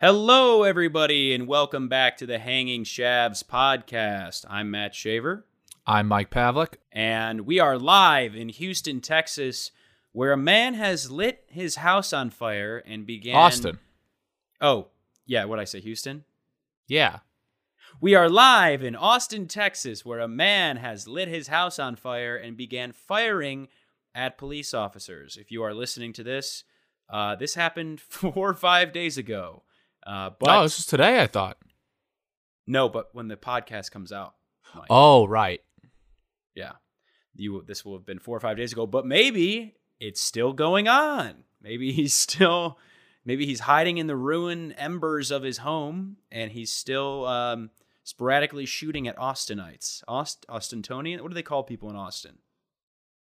Hello, everybody, and welcome back to the Hanging Shavs podcast. I'm Matt Shaver, I'm Mike Pavlik. and we are live in Houston, Texas, where a man has lit his house on fire and began. Austin. Oh, yeah, what I say, Houston? Yeah. We are live in Austin, Texas, where a man has lit his house on fire and began firing at police officers. If you are listening to this, uh, this happened four or five days ago. Uh, but oh, this was today, I thought. no, but when the podcast comes out, Mike, Oh, right. yeah, you this will have been four or five days ago. But maybe it's still going on. Maybe he's still, maybe he's hiding in the ruined embers of his home, and he's still um, sporadically shooting at Austinites. Aust Austintonian. What do they call people in Austin?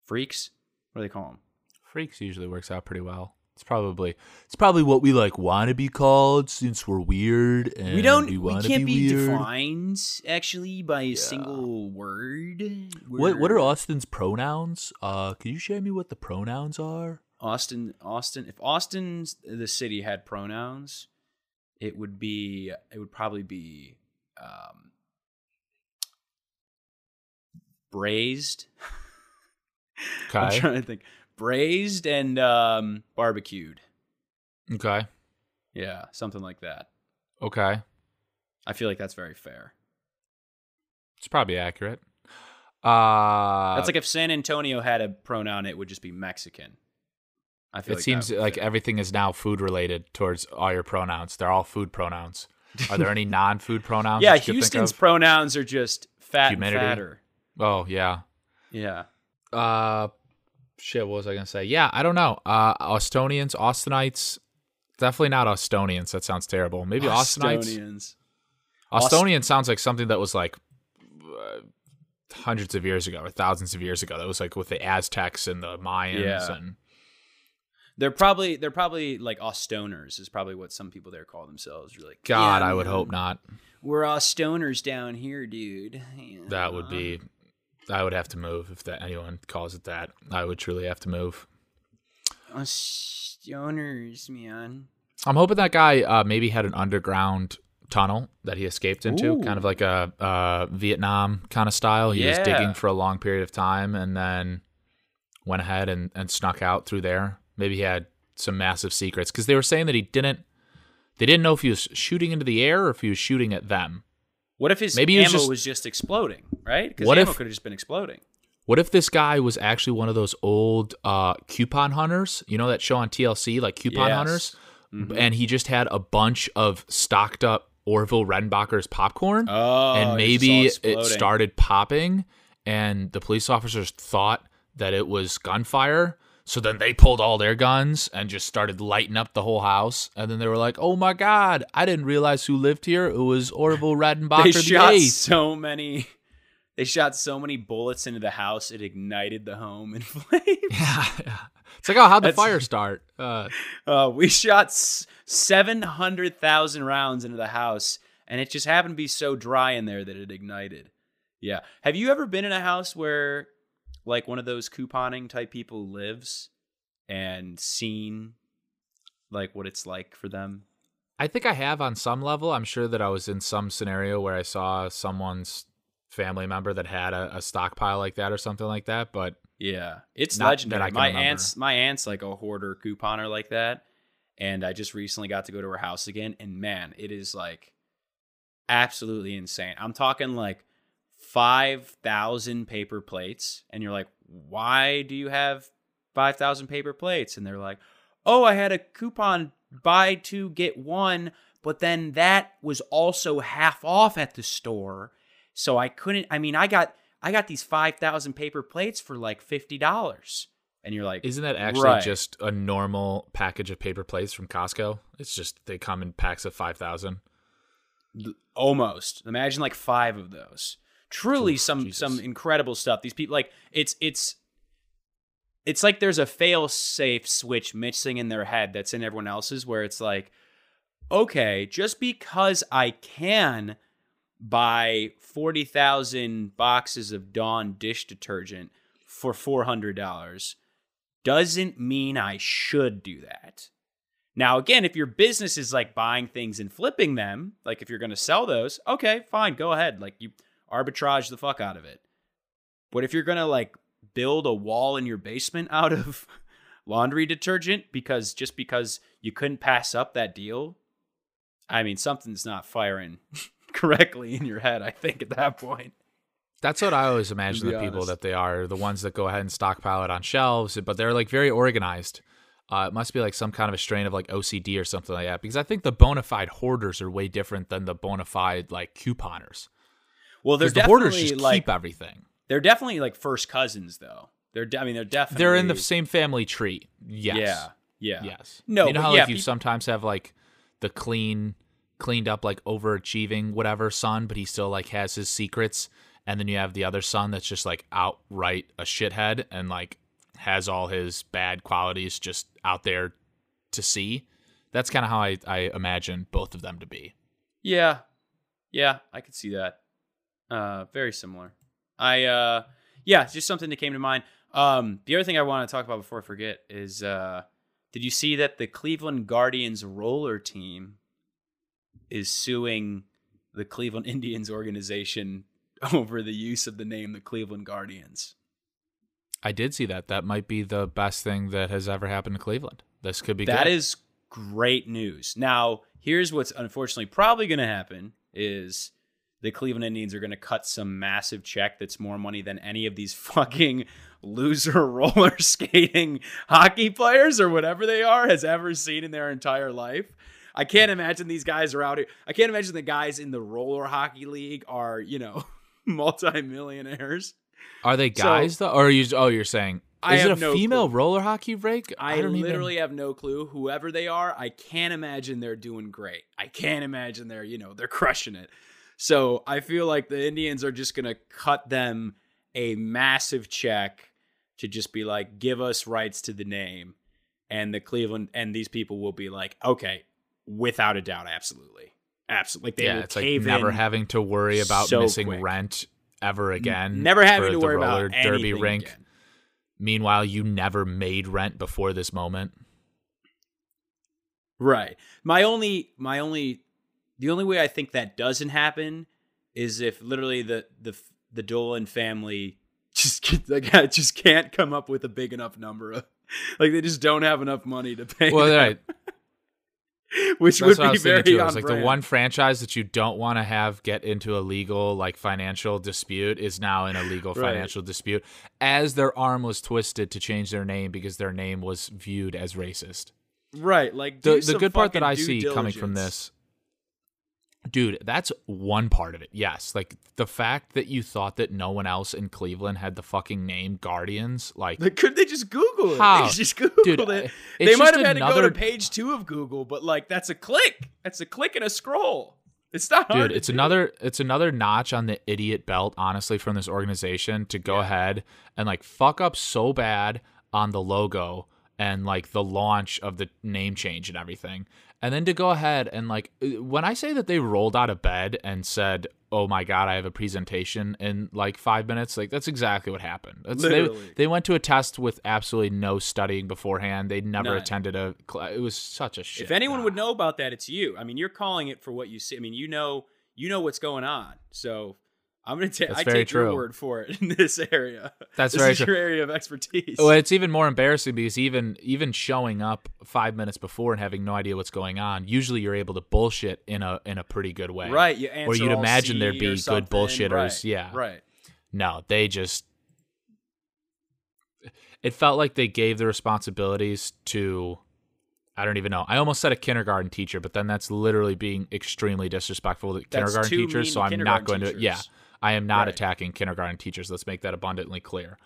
Freaks. What do they call them? Freaks usually works out pretty well. It's probably it's probably what we like want to be called since we're weird and we don't. we, We, can't be, weird. defined actually by a single word. What what are Austin's pronouns? Uh, can you share me what the pronouns are? Austin? Austin. If Austin's the city had pronouns, it would be. It would probably be. Um, braised. I'm trying to think. Braised and um, barbecued. Okay. Yeah, something like that. Okay. I feel like that's very fair. It's probably accurate. Uh, That's like if San Antonio had a pronoun, it would just be Mexican. I feel it like seems like fit. everything is now food related towards all your pronouns. They're all food pronouns. Are there any non-food pronouns? yeah. that you could think Houston's pronouns are just fat Humidity. and fatter. Oh yeah. Yeah. Uh, shit. What was I gonna say? Yeah, I don't know. Uh, Austonians, Austinites. Definitely not Austonians. That sounds terrible. Maybe Austinites. Austonians. Austonian sounds like something that was like uh, hundreds of years ago or thousands of years ago. That was like with the Aztecs and the Mayans Yeah. and They're probably they're probably like Austoners is probably what some people there call themselves. You're like, God, "Yeah, I would man, hope not. We're Austoners down here, dude. That would be. I would have to move if that anyone calls it that. I would truly have to move. Austoners, man. I'm hoping that guy uh, maybe had an underground tunnel that he escaped into, Ooh. kind of like a uh, Vietnam kind of style. He was digging for a long period of time and then went ahead and, and snuck out through there. Maybe he had some massive secrets because they were saying that he didn't. They didn't know if he was shooting into the air or if he was shooting at them. What if his Maybe ammo was was just- just, exploding, right? Because ammo could have just been exploding. What if this guy was actually one of those old uh, coupon hunters? You know that show on TLC, like Coupon Yes. Hunters? Mhm. And he just had a bunch of stocked up Orville Redenbacher's popcorn. Oh, and maybe it started popping and the police officers thought that it was gunfire so then they pulled all their guns and just started lighting up the whole house and then they were like oh my god i didn't realize who lived here it was orville They redenbacher the shot eighth so many. They shot so many bullets into the house, it ignited the home in flames. yeah, yeah. it's like oh how'd the That's- fire start uh, Uh, we shot 700,000 rounds into the house, and it just happened to be so dry in there that it ignited. Yeah. Have you ever been in a house where, like, one of those couponing type people lives and seen, like, what it's like for them? i think i have on some level i'm sure that i was in some scenario where i saw someone's family member that had a, a stockpile like that or something like that but Yeah, it's legendary. My remember. aunt's my aunt's like a hoarder couponer like that, and I just recently got to go to her house again, and man, it is like absolutely insane. I'm talking like five thousand paper plates, and you're like, why do you have five thousand paper plates? And they're like, oh, I had a coupon buy two get one, but then that was also half off at the store. So I couldn't I mean I got I got these 5,000 paper plates for like $50. And you're like Isn't that actually Right. just a normal package of paper plates from Costco? It's just they come in packs of 5,000. almost. Imagine like 5 of those. Truly some some incredible stuff. These people like it's it's it's like there's a fail safe switch missing in their head that's in everyone else's where it's like okay, just because I can buy 40,000 boxes of Dawn dish detergent for $400 doesn't mean I should do that. Now, again, if your business is like buying things and flipping them, like if you're going to sell those, okay, fine, go ahead. Like you arbitrage the fuck out of it. But if you're going to like build a wall in your basement out of laundry detergent because just because you couldn't pass up that deal, I mean, something's not firing correctly in your head, I think, at that point. That's what I always imagine the people that they are, the ones that go ahead and stockpile it on shelves, but they're like very organized. Uh, it must be like some kind of a strain of like OCD or something like that, because I think the bona fide hoarders are way different than the bona fide like couponers. Well, they're the hoarders definitely just like keep everything. they're definitely like first cousins, though. They're de- I mean, they're definitely They're in the same family tree. Yes. Yeah, yeah, Yes. No, You know how yeah, like you sometimes have like the clean, cleaned up, like overachieving whatever son, but he still like has his secrets, and then you have the other son that's just like outright a shithead and like has all his bad qualities just out there to see. That's kind of how I, I imagine both of them to be. Yeah. Yeah, I could see that. Uh very similar. I uh yeah, just something that came to mind. Um the other thing I want to talk about before I forget is uh did you see that the Cleveland Guardians roller team is suing the Cleveland Indians organization over the use of the name the Cleveland Guardians? I did see that. That might be the best thing that has ever happened to Cleveland. This could be That good. is great news. Now, here's what's unfortunately probably going to happen is the Cleveland Indians are going to cut some massive check that's more money than any of these fucking loser roller skating hockey players or whatever they are has ever seen in their entire life. I can't imagine these guys are out here. I can't imagine the guys in the roller hockey league are, you know, multimillionaires. Are they So- guys though? Or are you? Oh, you're saying I is it a no female clue. roller hockey rink? I, don't literally even. have no clue. Whoever they are, I can't imagine they're doing great. I can't imagine they're, you know, they're crushing it. So I feel like the Indians are just gonna cut them a massive check to just be like, give us rights to the name. And the Cleveland and these people will be like, okay, without a doubt, absolutely. Absolutely. Like they yeah, it's like never in. having to worry about so missing quick. rent ever again. never having to worry about derby rink. again. Meanwhile, you never made rent before this moment. Right. My only my only the only way I think that doesn't happen is if literally the the the Dolan family just like just can't come up with a big enough number of like they just don't have enough money to pay. Well, them, right. which That's would be very too. like the one franchise that you don't want to have get into a legal like financial dispute is now in a legal Right. financial dispute as their arm was twisted to change their name because their name was viewed as racist. right. Like the the good part that I see coming from this, dude, that's one part of it. Yes, like the fact that you thought that no one else in Cleveland had the fucking name Guardians, like Like, could they just Google it? How? They just Googled Dude, it. They might have had to go to page two of Google, but like that's a click. That's a click and a scroll. It's not hard dude, it's do. another it's another notch on the idiot belt, honestly, from this organization to go Yeah. ahead and like fuck up so bad on the logo and like the launch of the name change and everything. And then to go ahead and like uh, when I say that they rolled out of bed and said, "Oh my god, I have a presentation in like 5 minutes." Like that's exactly what happened. That's, they they went to a test with absolutely no studying beforehand. They never None. attended a cl- it was such a shit. If anyone Ah. would know about that, it's you. I mean, you're calling it for what you see. I mean, you know, you know what's going on. So I'm gonna take. I take your word for it in this area. That's this very is true. your area of expertise. Well, it's even more embarrassing because even even showing up five minutes before and having no idea what's going on, usually you're able to bullshit in a in a pretty good way. right. You Or you'd imagine C there'd be good bullshitters, Right, yeah. Right. No, they just. It felt like they gave the responsibilities to. I don't even know. I almost said a kindergarten teacher, but then that's literally being extremely disrespectful to That's kindergarten teachers. So I'm not going to. Yeah, teachers. I am not Right. attacking kindergarten teachers. Let's make that abundantly clear.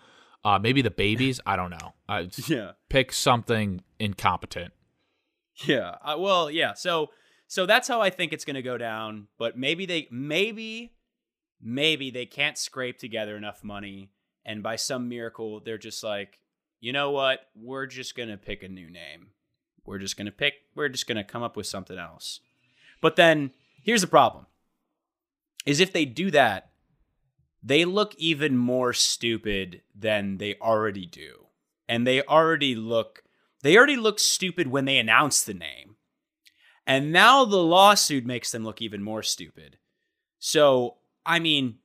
Uh, maybe the babies. I don't know. Uh, Yeah. pick something incompetent. Yeah. Uh, well, yeah. So so that's how I think it's going to go down, but maybe they maybe maybe they can't scrape together enough money and by some miracle they're just like, "You know what? We're just going to pick a new name. We're just going to pick we're just going to come up with something else." But then here's the problem. Is if they do that, they look even more stupid than they already do. And they already look they already look stupid when they announced the name. And now the lawsuit makes them look even more stupid. So, I mean,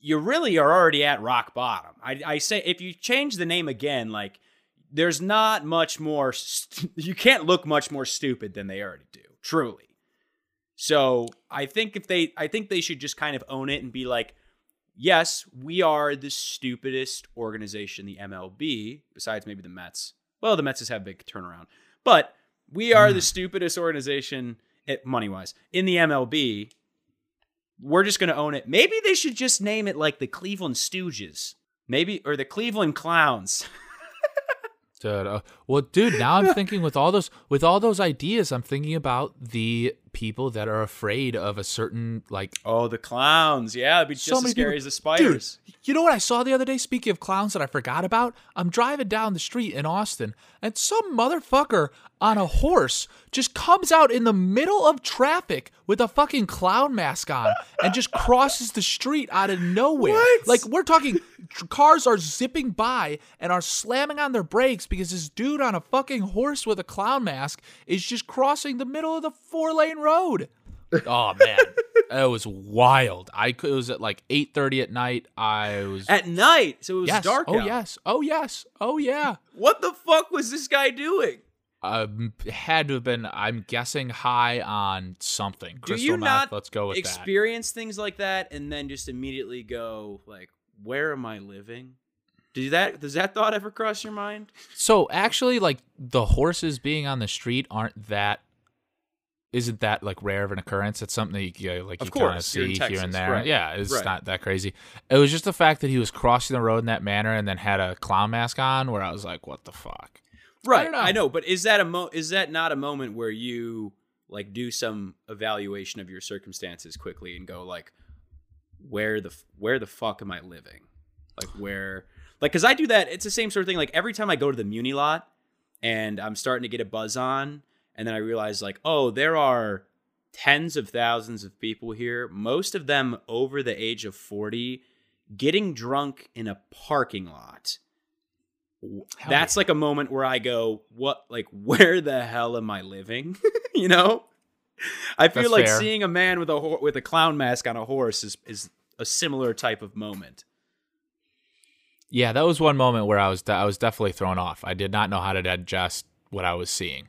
you really are already at rock bottom. I, I say if you change the name again, like there's not much more. St- you can't look much more stupid than they already do. Truly. So I think if they, I think they should just kind of own it and be like, yes, we are the stupidest organization, the MLB, besides maybe the Mets. Well, the Mets has had a big turnaround, but we are the stupidest organization, money wise, in the MLB. We're just going to own it. Maybe they should just name it like the Cleveland Stooges, maybe, or the Cleveland Clowns. Dude, uh, well, dude, now I'm thinking with all those with all those ideas, I'm thinking about the people that are afraid of a certain like. oh, the clowns! Yeah, it'd be just So as scary people- as the spiders. Dude, you know what I saw the other day? Speaking of clowns that I forgot about, I'm driving down the street in Austin, and some motherfucker on a horse just comes out in the middle of traffic with a fucking clown mask on and just crosses the street out of nowhere. What? Like we're talking, cars are zipping by and are slamming on their brakes because this dude on a fucking horse with a clown mask is just crossing the middle of the four lane road. Oh man, it was wild. I it was at like eight thirty at night. I was At night, so it was yes. dark. oh out. yes. Oh yes. Oh yeah. What the fuck was this guy doing? Um, had to have been. I'm guessing high on something. Do Crystal you meth. not Let's go with that. experience things like that and then just immediately go like, "Where am I living?" Do that? Does that thought ever cross your mind? So actually, like the horses being on the street aren't that. Isn't that like rare of an occurrence? It's something that you like Of you kind of see here and there. right, Yeah, it's right. not that crazy. It was just the fact that he was crossing the road in that manner and then had a clown mask on, where I was like, "What the fuck." Right. don't know. I know, but is that a mo- is that not a moment where you like do some evaluation of your circumstances quickly and go like, where the where the fuck am I living? Like where like because I do that. It's the same sort of thing. Like every time I go to the Muni lot and I'm starting to get a buzz on, and then I realize like, oh, there are tens of thousands of people here, most of them over the age of forty, getting drunk in a parking lot That's like a moment where I go, what, like, where the hell am I living? you know, I feel That's like fair. seeing a man with a ho- with a clown mask on a horse is is a similar type of moment. Yeah, that was one moment where I was I was definitely thrown off. I did not know how to digest what I was seeing.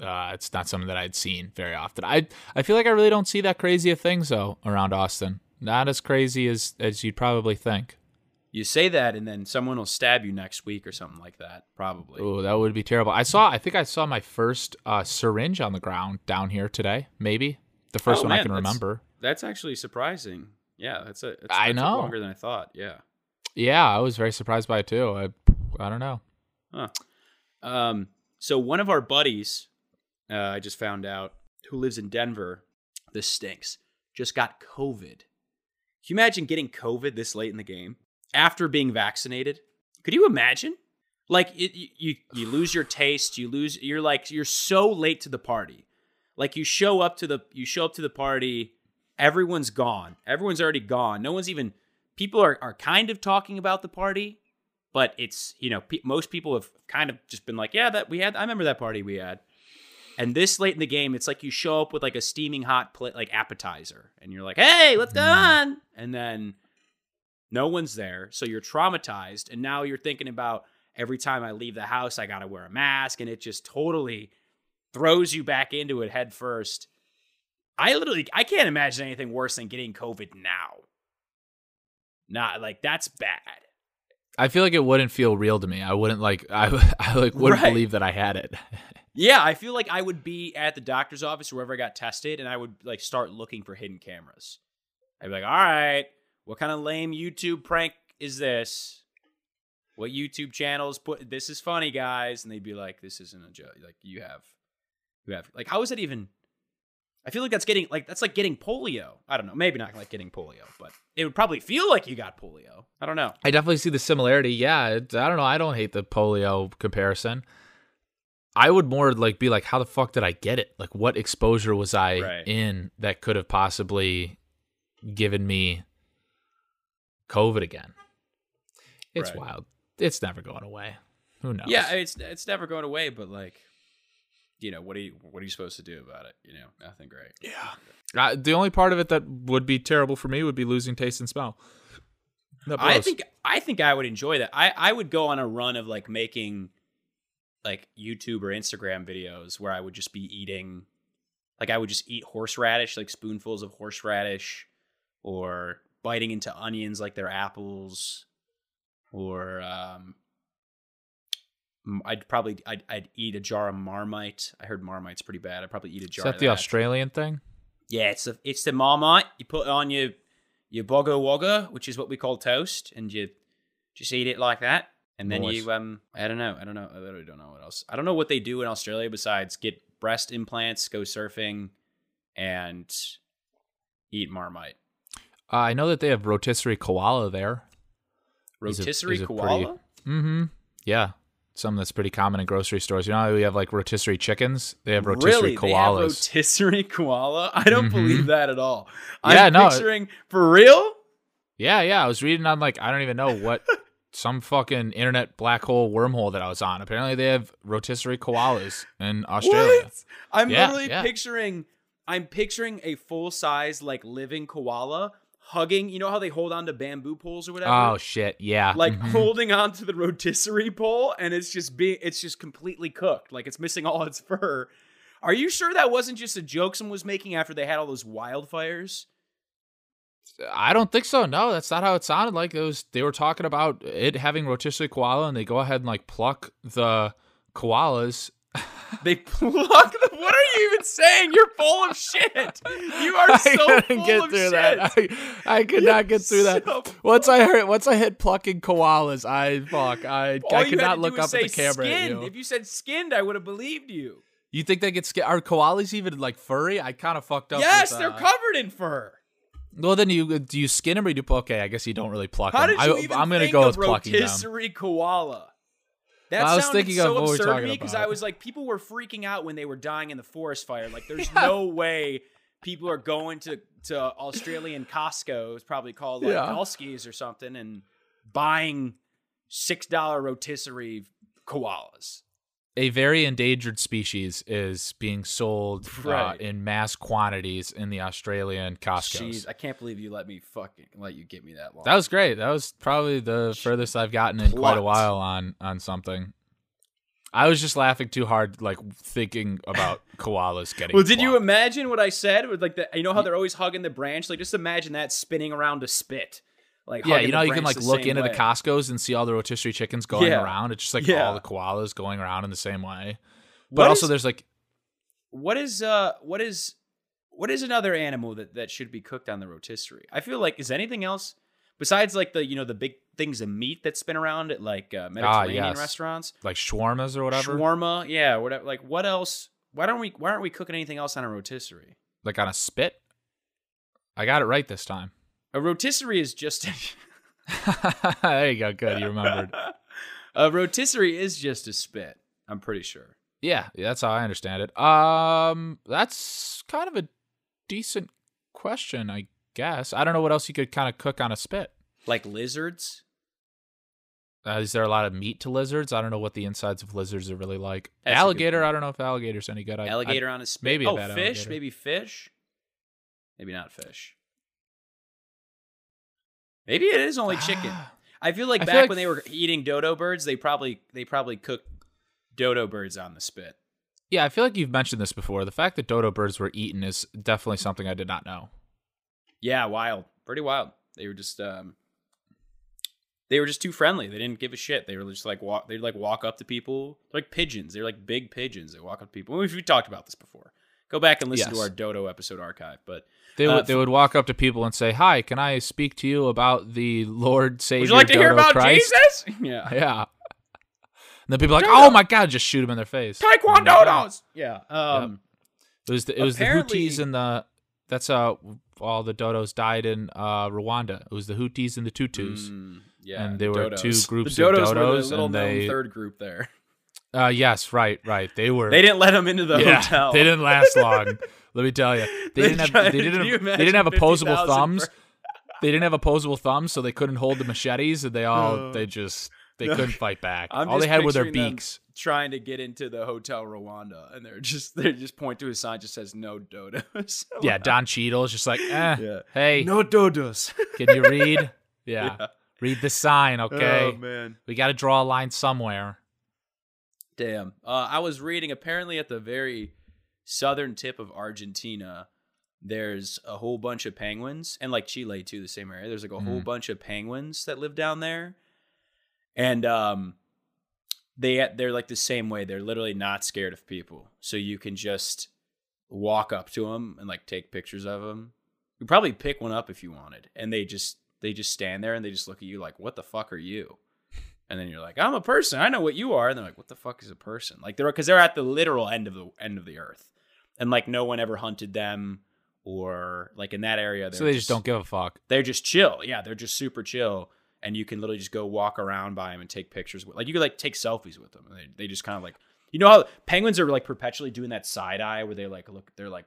Uh, it's not something that I'd seen very often. I I feel like I really don't see that crazy of things though around Austin. Not as crazy as as you'd probably think. You say that, and then someone will stab you next week or something like that. Probably. Oh, that would be terrible. I saw. I think I saw my first uh, syringe on the ground down here today. Maybe the first Oh, one I can that's- remember. That's actually surprising. Yeah, that's a. That's, I that took know. longer than I thought. Yeah. Yeah, I was very surprised by it too. I I don't know. huh. Um, so one of our buddies, uh, I just found out, who lives in Denver, this stinks, just got COVID. Can you imagine getting COVID this late in the game after being vaccinated? Could you imagine? Like it, you, you, lose your taste. You lose. You're like you're so late to the party. Like you show up to the you show up to the party. Everyone's gone. Everyone's already gone. No one's even. People are are kind of talking about the party, but it's you know pe- most people have kind of just been like yeah that we had i remember that party we had and this late in the game it's like you show up with like a steaming hot plate like appetizer and you're like hey what's going mm. on and then no one's there so you're traumatized and now you're thinking about every time i leave the house i gotta wear a mask and it just totally throws you back into it head first i literally i can't imagine anything worse than getting covid now not like that's bad I feel like it wouldn't feel real to me. I wouldn't like I I like wouldn't Right. believe that I had it. Yeah, I feel like I would be at the doctor's office or wherever I got tested, and I would like start looking for hidden cameras. I'd be like, "All right, what kind of lame YouTube prank is this? What YouTube channels put this is funny, guys?" And they'd be like, "This isn't a joke. Like you have, you have. Like how is that even?" I feel like that's getting like that's like getting polio. I don't know, maybe not like getting polio, but it would probably feel like you got polio. I don't know. I definitely see the similarity. Yeah, it, I don't know. I don't hate the polio comparison. I would more like be like, how the fuck did I get it? Like, what exposure was I Right. in that could have possibly given me COVID again? It's Right. wild. It's never going away. Who knows? Yeah, it's it's never going away, but like, you know, what are you what are you supposed to do about it? You know, nothing great. yeah. Uh, the only part of it that would be terrible for me would be losing taste and smell. I think I think I would enjoy that. I I would go on a run of like making like YouTube or Instagram videos where I would just be eating like I would just eat horseradish, like spoonfuls of horseradish or biting into onions like they're apples or um I'd probably I'd, I'd eat a jar of Marmite. I heard Marmite's pretty bad. I'd probably eat a is jar that of the that. The Australian thing? Yeah, it's the it's the marmite. You put it on your your bogger wogger, which is what we call toast, and you just eat it like that. And then Nice. you um I don't know. I don't know. I literally don't know what else. I don't know what they do in Australia besides get breast implants, go surfing, and eat marmite. Uh, I know that they have rotisserie koala there. Rotisserie is it pretty- koala? Mm-hmm. Yeah. Something that's pretty common in grocery stores. You know how we have like rotisserie chickens? They have really? rotisserie They have koalas. rotisserie koala? I don't Mhm. believe that at all. Yeah, I'm no. picturing for real? yeah, yeah. I was reading on like I don't even know what some fucking internet black hole wormhole that I was on. Apparently they have rotisserie koalas in Australia. What? I'm Yeah, literally yeah. picturing I'm picturing a full size like living koala hugging, you know how they hold on to bamboo poles or whatever? Oh shit, yeah. like Mhm. holding on to the rotisserie pole and it's just being it's just completely cooked. Like it's missing all its fur. Are you sure that wasn't just a joke someone was making after they had all those wildfires? I don't think so. No, that's not how it sounded like. It was they were talking about it having rotisserie koala and they go ahead and like pluck the koalas. They pluck the What are you even saying? You're full of shit. You are so I couldn't full get of through shit. that. I, I could You're not get through that. Once I heard, once I hit plucking koalas, I fuck, I, All I could not look up at the camera. At Skinned. you. If you said skinned, I would have believed you. you think they get skinned? Are koalas even like furry? I kind of fucked up. Yes, with, they're covered in fur. Well, then you do you skin them or do you okay? I guess you don't really pluck How them. did you I, even I'm gonna think go with plucking them. rotisserie koala? That Well, I was thinking so we're absurd to me because. I was like, people were freaking out when they were dying in the forest fire. Like, there's no way people are going to to Australian Costco. It's probably called like Yeah. Or something, and buying six dollar rotisserie koalas. A very endangered species is being sold uh, in mass quantities in the Australian Costco. Jeez, I can't believe you let me fucking let you get me that long. That was great. That was probably the furthest I've gotten in quite a while on on something. I was just laughing too hard, like thinking about koalas getting. Well, did you imagine what I said? With like the, you know how they're always hugging the branch. Like, just imagine that spinning around a spit. Like, Yeah, you know, you can like look into way. the Costco's and see all the rotisserie chickens going Yeah. around. It's just like Yeah. all the koalas going around in the same way. But What also, is- there's like what is uh what is what is another animal that that should be cooked on the rotisserie? I feel like is anything else besides like the you know the big things of meat that spin around at like uh, Mediterranean Ah, yes. restaurants, like shawarmas or whatever, shawarma, yeah, whatever. Like what else? Why don't we why aren't we cooking anything else on a rotisserie? like on a spit. I got it right this time. A rotisserie is just a. there you go. Good, you remembered. a rotisserie is just a spit. I'm pretty sure. Yeah, that's how I understand it. Um, that's kind of a decent question, I guess. I don't know what else you could kind of cook on a spit. Like lizards. Uh, is there a lot of meat to lizards? I don't know what the insides of lizards are really like. That's alligator. I don't know if alligator's any good. I, Alligator on a spit. maybe a oh, fish. alligator. Maybe fish. Maybe not fish. Maybe it is only chicken. I feel like I back feel like when they were eating dodo birds, they probably they probably cooked dodo birds on the spit. yeah, I feel like you've mentioned this before. The fact that dodo birds were eaten is definitely something I did not know. Yeah, wild, pretty wild. They were just um, they were just too friendly. They didn't give a shit. They were just like walk. They'd like walk up to people They're like pigeons. They're like big pigeons. They walk up to people. We we talked about this before. Go back and listen to our dodo episode archive. But They Uh, would they would walk up to people and say, "Hi, can I speak to you about the Lord Savior?" would you like to hear about Christ? Jesus? Yeah, Yeah. And then people are like, Dodo. "Oh my god!" Just shoot him in their face. taekwondo's. Yeah. Um. It was the, it was the Houthis and the that's uh all the dodos died in uh Rwanda. It was the Houthis and the Tutus. Mm, yeah, And there were two groups the of dodos were the little known they- third group there. Uh yes, right, right. They were They didn't let them into the yeah, hotel. They didn't last long. Let me tell you. They, They didn't have tried- they didn't have, they didn't have opposable 50,000 thumbs. They didn't have opposable thumbs, so they couldn't hold the machetes, and they all they just They No, couldn't fight back. I'm All they had were their beaks. trying to get into the hotel Rwanda, and they're just they just point to a sign just says no dodos. Yeah, Don Cheadle is just like, eh, Yeah. hey, no dodos. can you read? Yeah. Read the sign, okay? Oh man. we got to draw a line somewhere. Damn. Uh, I was reading apparently at the very southern tip of Argentina, there's a whole bunch of penguins, and like Chile too, the same area. There's like a whole Mhm. bunch of penguins that live down there, and um, they they're like the same way. They're literally not scared of people, so you can just walk up to them and like take pictures of them. You probably pick one up if you wanted, and they just they just stand there and they just look at you like, "What the fuck are you?" And then you're like, "I'm a person. I know what you are." And they're like, "What the fuck is a person?" Like they're because they're at the literal end of the end of the earth, and like no one ever hunted them or like in that area. So they just don't give a fuck. They're just chill. Yeah, they're just super chill, and you can literally just go walk around by them and take pictures. with Like you could like take selfies with them. And they they just kind of like you know how penguins are like perpetually doing that side eye where they like look. They're like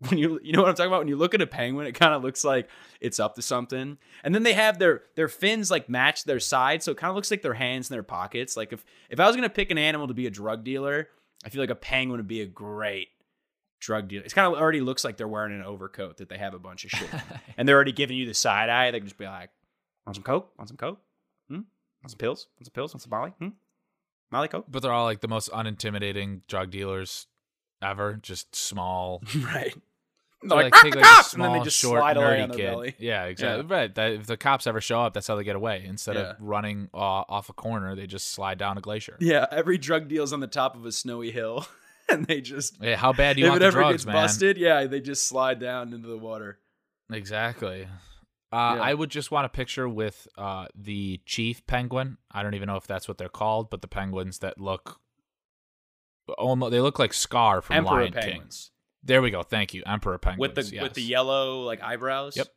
when you you know what I'm talking about when you look at a penguin, it kind of looks like it's up to something. And then they have their their fins like match their sides, so it kind of looks like their hands in their pockets. Like if if I was gonna pick an animal to be a drug dealer, I feel like a penguin would be a great drug dealer. It's kind of already looks like they're wearing an overcoat that they have a bunch of shit, and they're already giving you the side eye. They can just be like, "Want some coke? Want some coke? Hmm? Want some pills? Want some pills? Want some Molly? Hmm? Molly coke? But they're all like the most unintimidating drug dealers ever. Just small. right." They, They're like, take, "Ah, the like, a cops!" and then they small, just short, slide away nerdy on their kid. belly. Yeah, exactly. Right. That, if the cops ever show up, that's how they get away. Instead Yeah. of running uh, off a corner, they just slide down a glacier. Yeah, every drug deal's on the top of a snowy hill, and they just Hey, how bad do you if want it the ever drugs, gets man? busted, yeah, they just slide down into the water. Exactly. Uh, Yeah. I would just want a picture with uh, the chief penguin. I don't even know if that's what they're called, but the penguins that look almost they look like Scar from Emperor Lion King. penguins There we go. Thank you, Emperor penguins. with the with the yellow like eyebrows. Yep.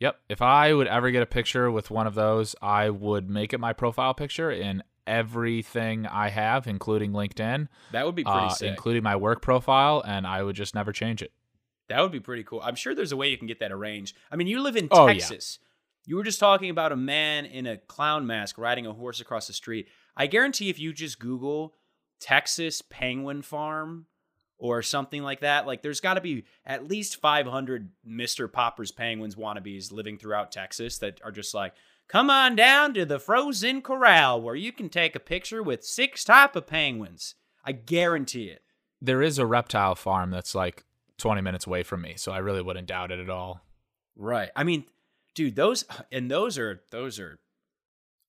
Yep. If I would ever get a picture with one of those, I would make it my profile picture in everything I have, including LinkedIn, that would be pretty uh, sick. including my work profile, and I would just never change it. that would be pretty cool. I'm sure there's a way you can get that arranged. I mean, you live in Oh, yeah. Texas. You were just talking about a man in a clown mask riding a horse across the street. I guarantee if you just Google Texas penguin farm or something like that, like there's got to be at least 500 Mr. Popper's penguins wannabes living throughout Texas that are just like, come on down to the frozen corral where you can take a picture with six type of penguins. I guarantee it. There is a reptile farm that's like 20 minutes away from me, so I really wouldn't doubt it at all. Right. I mean, dude, those and those are those are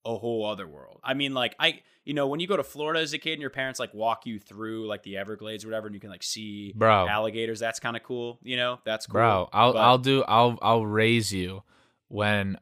a whole other world. I mean, like I, you know, when you go to Florida as a kid and your parents like walk you through like the Everglades or whatever, and you can like see Bro. alligators. That's kind of cool. You know, that's cool. Bro, I'll But- I'll do I'll I'll raise you when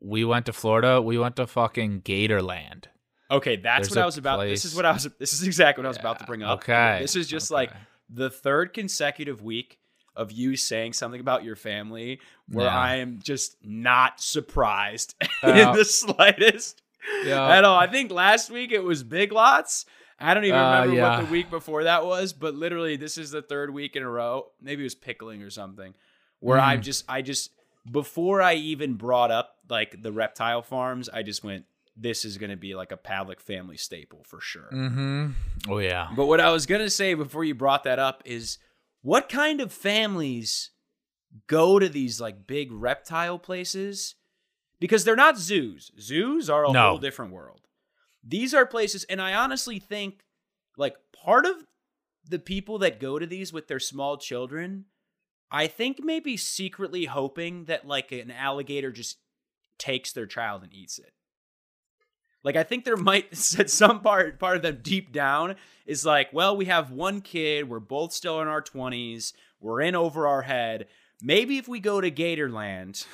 we went to Florida, we went to fucking Gatorland. Okay, that's There's what I was about. This is what I was. This is exactly what I was about to bring up. Okay. This is just Okay. like the third consecutive week of you saying something about your family where Yeah. I am just not surprised Yeah. in the slightest Yeah. at all. I think last week it was Big Lots. I don't even Uh, remember yeah. what the week before that was, but literally this is the third week in a row. Maybe it was pickling or something. Where I Mm. just I just before I even brought up like the reptile farms, I just went this is going to be like a Pavlik family staple for sure. Mm-hmm. Oh yeah. But what I was going to say before you brought that up is what kind of families go to these like big reptile places? Because they're not zoos. Zoos are a No. whole different world. These are places, and I honestly think like part of the people that go to these with their small children, I think maybe secretly hoping that like an alligator just takes their child and eats it. Like I think there might some part part of them deep down is like, well, we have one kid, we're both still in our 20s, we're in over our head. Maybe if we go to Gatorland,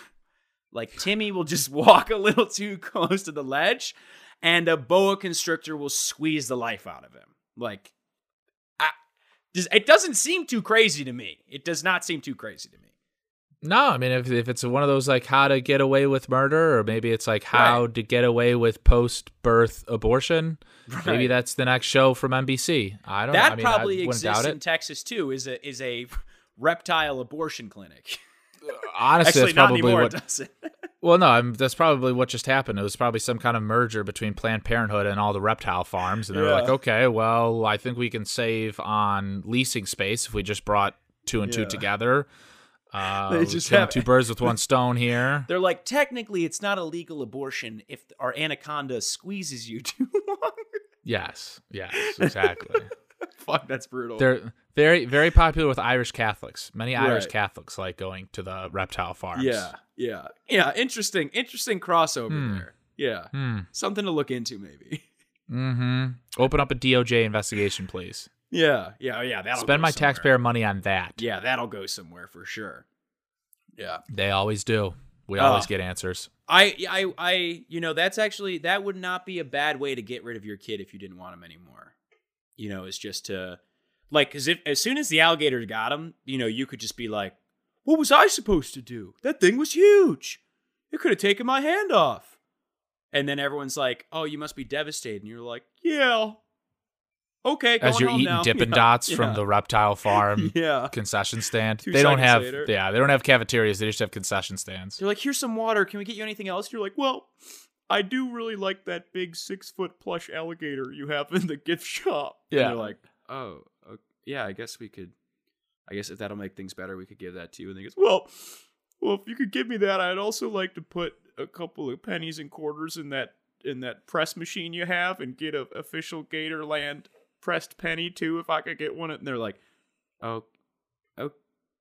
like Timmy will just walk a little too close to the ledge and a boa constrictor will squeeze the life out of him. Like I, it doesn't seem too crazy to me. It does not seem too crazy to me. No, I mean if if it's one of those like how to get away with murder, or maybe it's like how to get away with post birth abortion. Maybe that's the next show from NBC. I don't know. that I mean, probably I wouldn't doubt exists in it. Texas too. Is a is a reptile abortion clinic. Uh, honestly, Actually, that's not probably anymore. what. Well, no, I'm, that's probably what just happened. It was probably some kind of merger between Planned Parenthood and all the reptile farms, and they were like, okay, well, I think we can save on leasing space if we just brought two and two together. Uh, They just have- two birds with one stone here. They're like, technically, it's not a legal abortion if our anaconda squeezes you too long. Yes, yes, exactly. Fuck, that's brutal. They're very, very popular with Irish Catholics. Many Irish Catholics like going to the reptile farms. yeah, yeah, yeah. Interesting, interesting crossover Hmm. there. Yeah, Hmm. something to look into, maybe. Mm-hmm. Open up a DOJ investigation, please. Yeah, yeah, yeah. That'll Spend my somewhere. taxpayer money on that. Yeah, that'll go somewhere for sure. Yeah. They always do. We Oh. always get answers. I, I, I, you know, that's actually that would not be a bad way to get rid of your kid if you didn't want him anymore. You know, it's just to, like, because if as soon as the alligator got him, you know, you could just be like, "What was I supposed to do? That thing was huge. It could have taken my hand off." And then everyone's like, "Oh, you must be devastated," and you're like, "Yeah, okay." As you're eating now." Dippin' Yeah, Dots yeah. from the reptile farm yeah. concession stand. Two they don't have later. yeah, they don't have cafeterias, they just have concession stands. They're like, here's some water. Can we get you anything else? You're like, well, I do really like that big six foot plush alligator you have in the gift shop. And Yeah. they're like, oh, yeah, I guess we could. I guess if that'll make things better, we could give that to you. And they goes, well, well, if you could give me that, I'd also like to put a couple of pennies and quarters in that in that press machine you have, and get a official Gatorland pressed penny too, if I could get one. And they're like, oh, oh,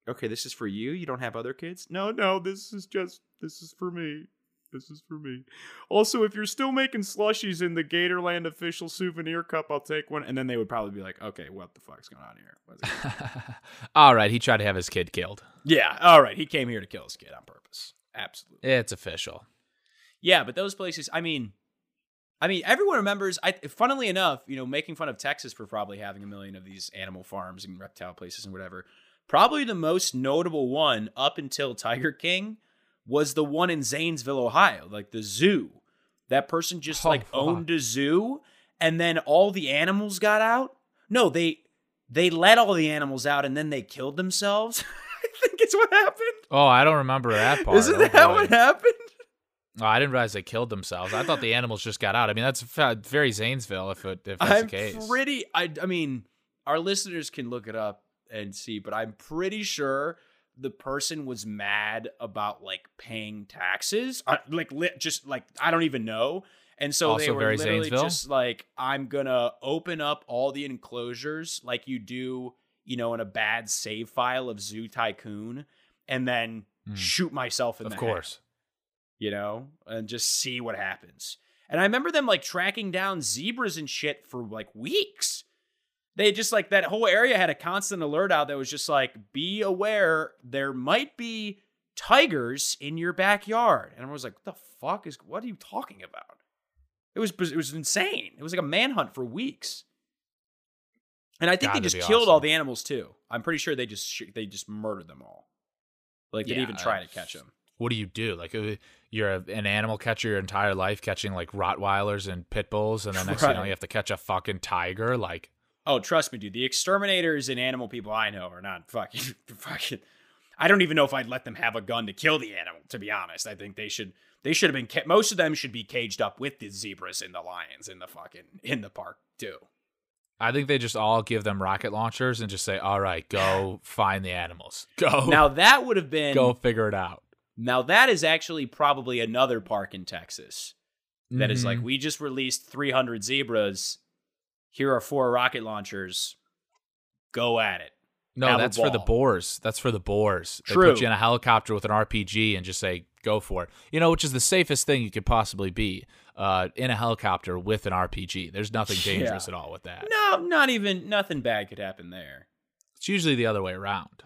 okay, this is for you. You don't have other kids? No, no, this is just this is for me. This is for me. Also, if you're still making slushies in the Gatorland official souvenir cup, I'll take one. And then they would probably be like, okay, what the fuck's going on here? All right, he tried to have his kid killed. yeah, all right. He came here to kill his kid on purpose. Absolutely. It's official. Yeah, but those places, I mean, I mean, everyone remembers. I, funnily enough, you know, making fun of Texas for probably having a million of these animal farms and reptile places and whatever. Probably the most notable one up until Tiger King was the one in Zanesville, Ohio, like the zoo. That person just Oh, like fuck. owned a zoo, and then all the animals got out. No, they they let all the animals out, and then they killed themselves. I think it's what happened. Oh, I don't remember that part. Isn't Oh, that boy. what happened? Oh, I didn't realize they killed themselves. I thought the animals just got out. I mean, that's very Zanesville if it, if that's I'm the case. pretty. I, I mean, our listeners can look it up and see, but I'm pretty sure the person was mad about like paying taxes, uh, like li- just like I don't even know. And so they were very literally Zanesville? just like, I'm gonna open up all the enclosures like you do, you know, in a bad save file of Zoo Tycoon, and then Hmm. shoot myself in of the course. head you know, and just see what happens. And I remember them like tracking down zebras and shit for like weeks. They just like that whole area had a constant alert out that was just like, be aware there might be tigers in your backyard. And I was like, what the fuck is what are you talking about? It was it was insane. It was like a manhunt for weeks. And I think they just killed all the animals too. I'm pretty sure they just sh- they just murdered them all. Like they Yeah, didn't even try to catch them. What do you do? Like, uh, you're a, an animal catcher your entire life, catching like Rottweilers and pit bulls, and then next thing you know, you have to catch a fucking tiger. Like, Oh, trust me, dude. The exterminators and animal people I know are not fucking fucking. I don't even know if I'd let them have a gun to kill the animal. To be honest, I think they should. They should have been. Ca- most of them should be caged up with the zebras and the lions in the fucking in the park too. I think they just all give them rocket launchers and just say, "All right, go find the animals. Go Now that would have been. go figure it out." Now that is actually probably another park in Texas that is like Mhm. we just released 300 zebras. Here are four rocket launchers. Go at it. no, have that's for the boars. That's for the boars. They put you in a helicopter with an RPG and just say, "Go for it." You know, which is the safest thing you could possibly be uh, in a helicopter with an RPG. There's nothing Yeah. dangerous at all with that. No, not even nothing bad could happen there. It's usually the other way around.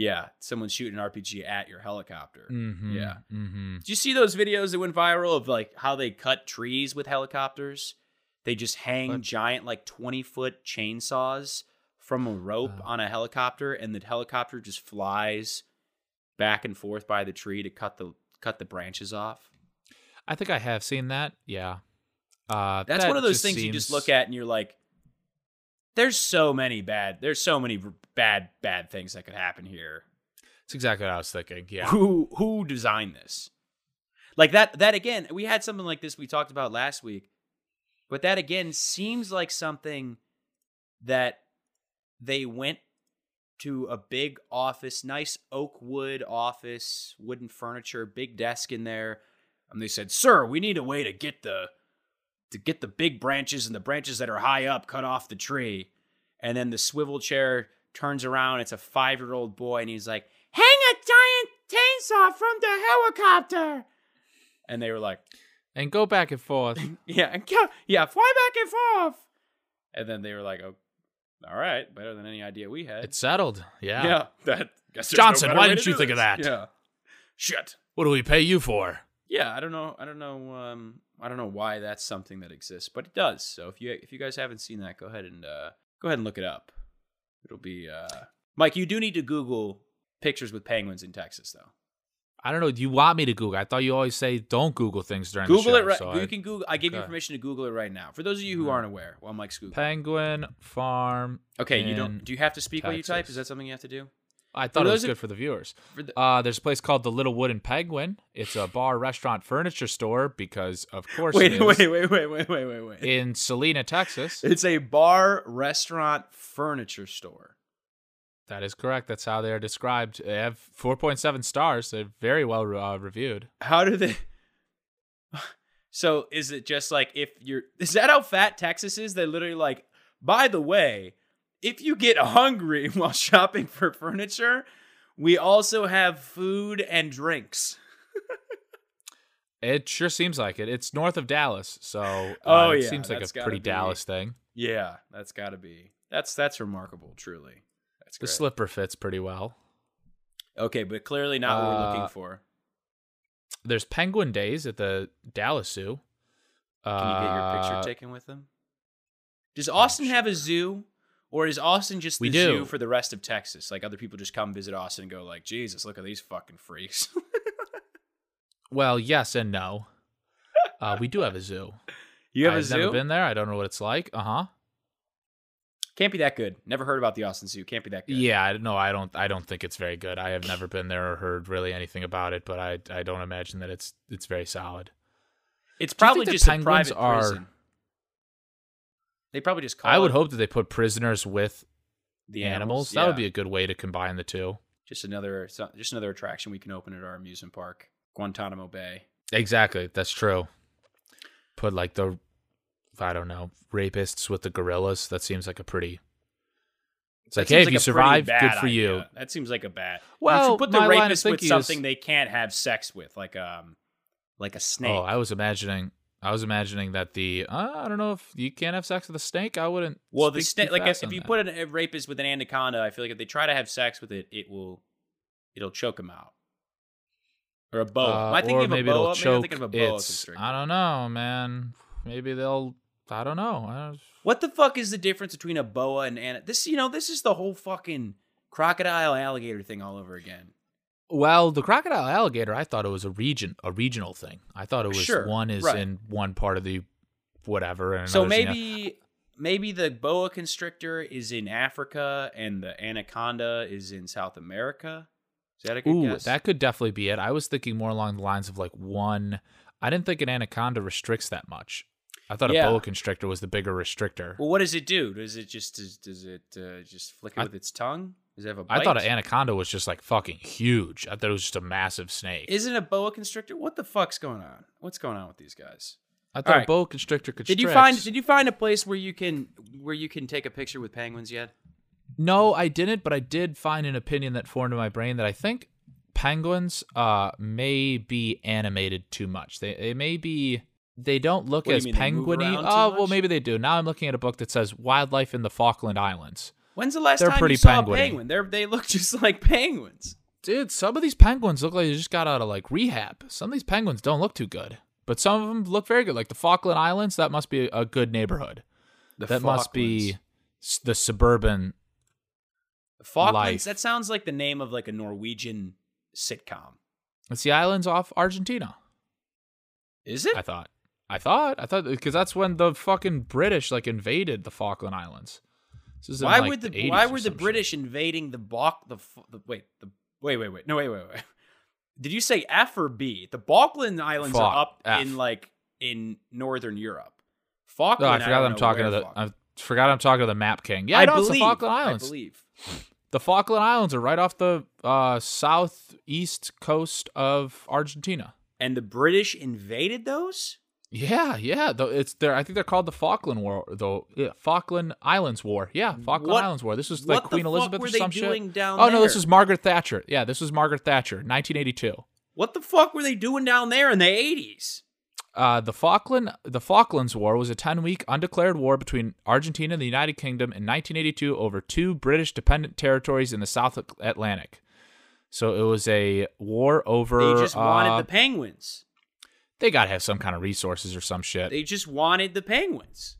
Yeah, someone's shooting an RPG at your helicopter. Mm-hmm. Yeah. Mm-hmm. Did you see those videos that went viral of like how they cut trees with helicopters? They just hang What? giant like 20 foot chainsaws from a rope Oh. on a helicopter and the helicopter just flies back and forth by the tree to cut the cut the branches off. I think I have seen that. Yeah. Uh, That's that one of those things you just look at and you're like there's so many bad there's so many bad bad things that could happen here. It's exactly what I was thinking. Yeah. Who who designed this? Like that that again, we had something like this we talked about last week. But that again seems like something that they went to a big office, nice oak wood office, wooden furniture, big desk in there, and they said, "Sir, we need a way to get the to get the big branches and the branches that are high up cut off the tree." And then the swivel chair turns around, it's a 5-year-old boy and he's like, "Hang a giant chainsaw from the helicopter." And they were like, And go back and forth. yeah, and go, yeah, fly back and forth. And then they were like, "Oh, all right, better than any idea we had." It's settled. Yeah. yeah, that Johnson, no why didn't you think of that? Yeah, shit. What do we pay you for? Yeah, I don't know. I don't know. Um, I don't know why that's something that exists, but it does. So if you if you guys haven't seen that, go ahead and uh, go ahead and look it up. It'll be uh, Mike. You do need to Google pictures with penguins in Texas, though. I don't know. Do you want me to Google? I thought you always say don't Google things during Google the it right. so you I- can Google. I give you okay. permission to Google it right now. For those of you who Mhm. aren't aware, while Mike's Google Penguin Farm. Okay, you don't. Do you have to speak while you type? Is that something you have to do? I thought it was good for the viewers. For the, Uh, there's a place called the Little Wooden Penguin. It's a bar, restaurant, furniture store because, of course, wait, it wait, wait, wait, wait, wait, wait, wait. in Celina, Texas. It's a bar, restaurant, furniture store. That is correct. That's how they are described. They have 4.7 stars. They're very well uh, reviewed. How do they? So is it just like if you're? Is that how fat Texas is? They literally like. By the way, if you get hungry while shopping for furniture, we also have food and drinks. It sure seems like it. It's north of Dallas, so uh, Oh, it yeah, seems like a pretty be- Dallas thing. Yeah, that's got to be. That's that's remarkable. Truly, that's The great. slipper fits pretty well. Okay, but clearly not what we're Uh, looking for. There's Penguin Days at the Dallas Zoo. Can you get your Uh, picture taken with them? Does Austin have a zoo, or is Austin just the We do. zoo for the rest of Texas? Like other people just come visit Austin and go like, Jesus, look at these fucking freaks. Well, yes and no. Uh, we do have a zoo. you have a I've zoo? never been there. I don't know what it's like. Uh huh. Can't be that good. Never heard about the Austin Zoo. Can't be that good. Yeah, I- no, I don't. I don't think it's very good. I have never been there or heard really anything about it, but I I don't imagine that it's it's very solid. it's probably just a penguins private are- prison. They probably just call I would hope that they put prisoners with the animals. animals. That would be a good way to combine the two. just another just another attraction we can open at our amusement park, Guantanamo Bay. Exactly, that's true. Put like the I don't know rapists with the gorillas. That seems like a pretty. It's That like, hey, if you survive, good for you. That seems like a bad. Well, put the my line of rapist with thinking is- something they can't have sex with, like um, like a snake. Oh, I was imagining. I was imagining that the uh, I don't know if you can't have sex with a snake. I wouldn't. well, the snake, like if, if you that. put an, a rapist with an anaconda, I feel like if they try to have sex with it, it will, it'll choke him out. Or a boa. Uh, I think or of a maybe it'll Maybe choke. thinking of its. I don't know, man. Maybe they'll. I don't know. I don't, What the fuck is the difference between a boa and an this? You know, this is the whole fucking crocodile alligator thing all over again. Well, the crocodile alligator, I thought it was a region, a regional thing. I thought it was Sure, one is right. in one part of the whatever, and So maybe maybe the boa constrictor is in Africa and the anaconda is in South America. Is that a good Ooh, guess? that could definitely be it. I was thinking more along the lines of like one. I didn't think an anaconda restricts that much. I thought Yeah. a boa constrictor was the bigger restrictor. well, what does it do? Does it just does, does it uh, just flick it I- with its tongue? Does it have a I bite? thought an anaconda was just like fucking huge. I thought it was just a massive snake. Isn't a boa constrictor? What the fuck's going on? What's going on with these guys? I thought Alright. a boa constrictor could. Did you find Did you find a place where you can where you can take a picture with penguins yet? No, I didn't, but I did find an opinion that formed in my brain that I think penguins uh may be animated too much. They they may be they don't look What as mean, they move penguiny. Oh, well maybe they do. Now I'm looking at a book that says Wildlife in the Falkland Islands. When's the last They're time pretty you saw penguiny. a penguin? They they look just like penguins. Dude, some of these penguins look like they just got out of like rehab. Some of these penguins don't look too good. But some of them look very good. Like the Falkland Islands, that must be a good neighborhood. The that must be the suburban Falklands. life. That sounds like the name of like a Norwegian sitcom. It's the islands off Argentina. Is it? I thought. I thought. I thought because that's when the fucking British like invaded the Falkland Islands. Why like, would the, 80s why were the some shit. British invading the Bach the, the wait the wait wait wait no wait wait wait Did you say F or B? The Falkland Islands Fuck, are up F. in like in northern Europe. Oh, Falkland. I forgot don't I'm talking to the. Falkland- I forgot I'm talking to the Map King. Yeah, I no, believe. it's the Falkland I Islands. believe. The Falkland Islands are right off the uh, southeast coast of Argentina. And the British invaded those. Yeah, yeah. Though it's there. I think they're called the Falkland War. Though yeah, Falkland Islands War. Yeah, Falkland What- Islands War. This was like Queen Elizabeth or they some doing shit. Oh no, this there? was Margaret Thatcher. Yeah, this was Margaret Thatcher, 1982. What the fuck were they doing down there in the eighties? Uh, the Falkland the Falklands War was a 10 week undeclared war between Argentina and the United Kingdom in 1982 over two British dependent territories in the South Atlantic. So it was a war over. They just wanted uh, the penguins. They gotta have some kind of resources or some shit. They just wanted the penguins.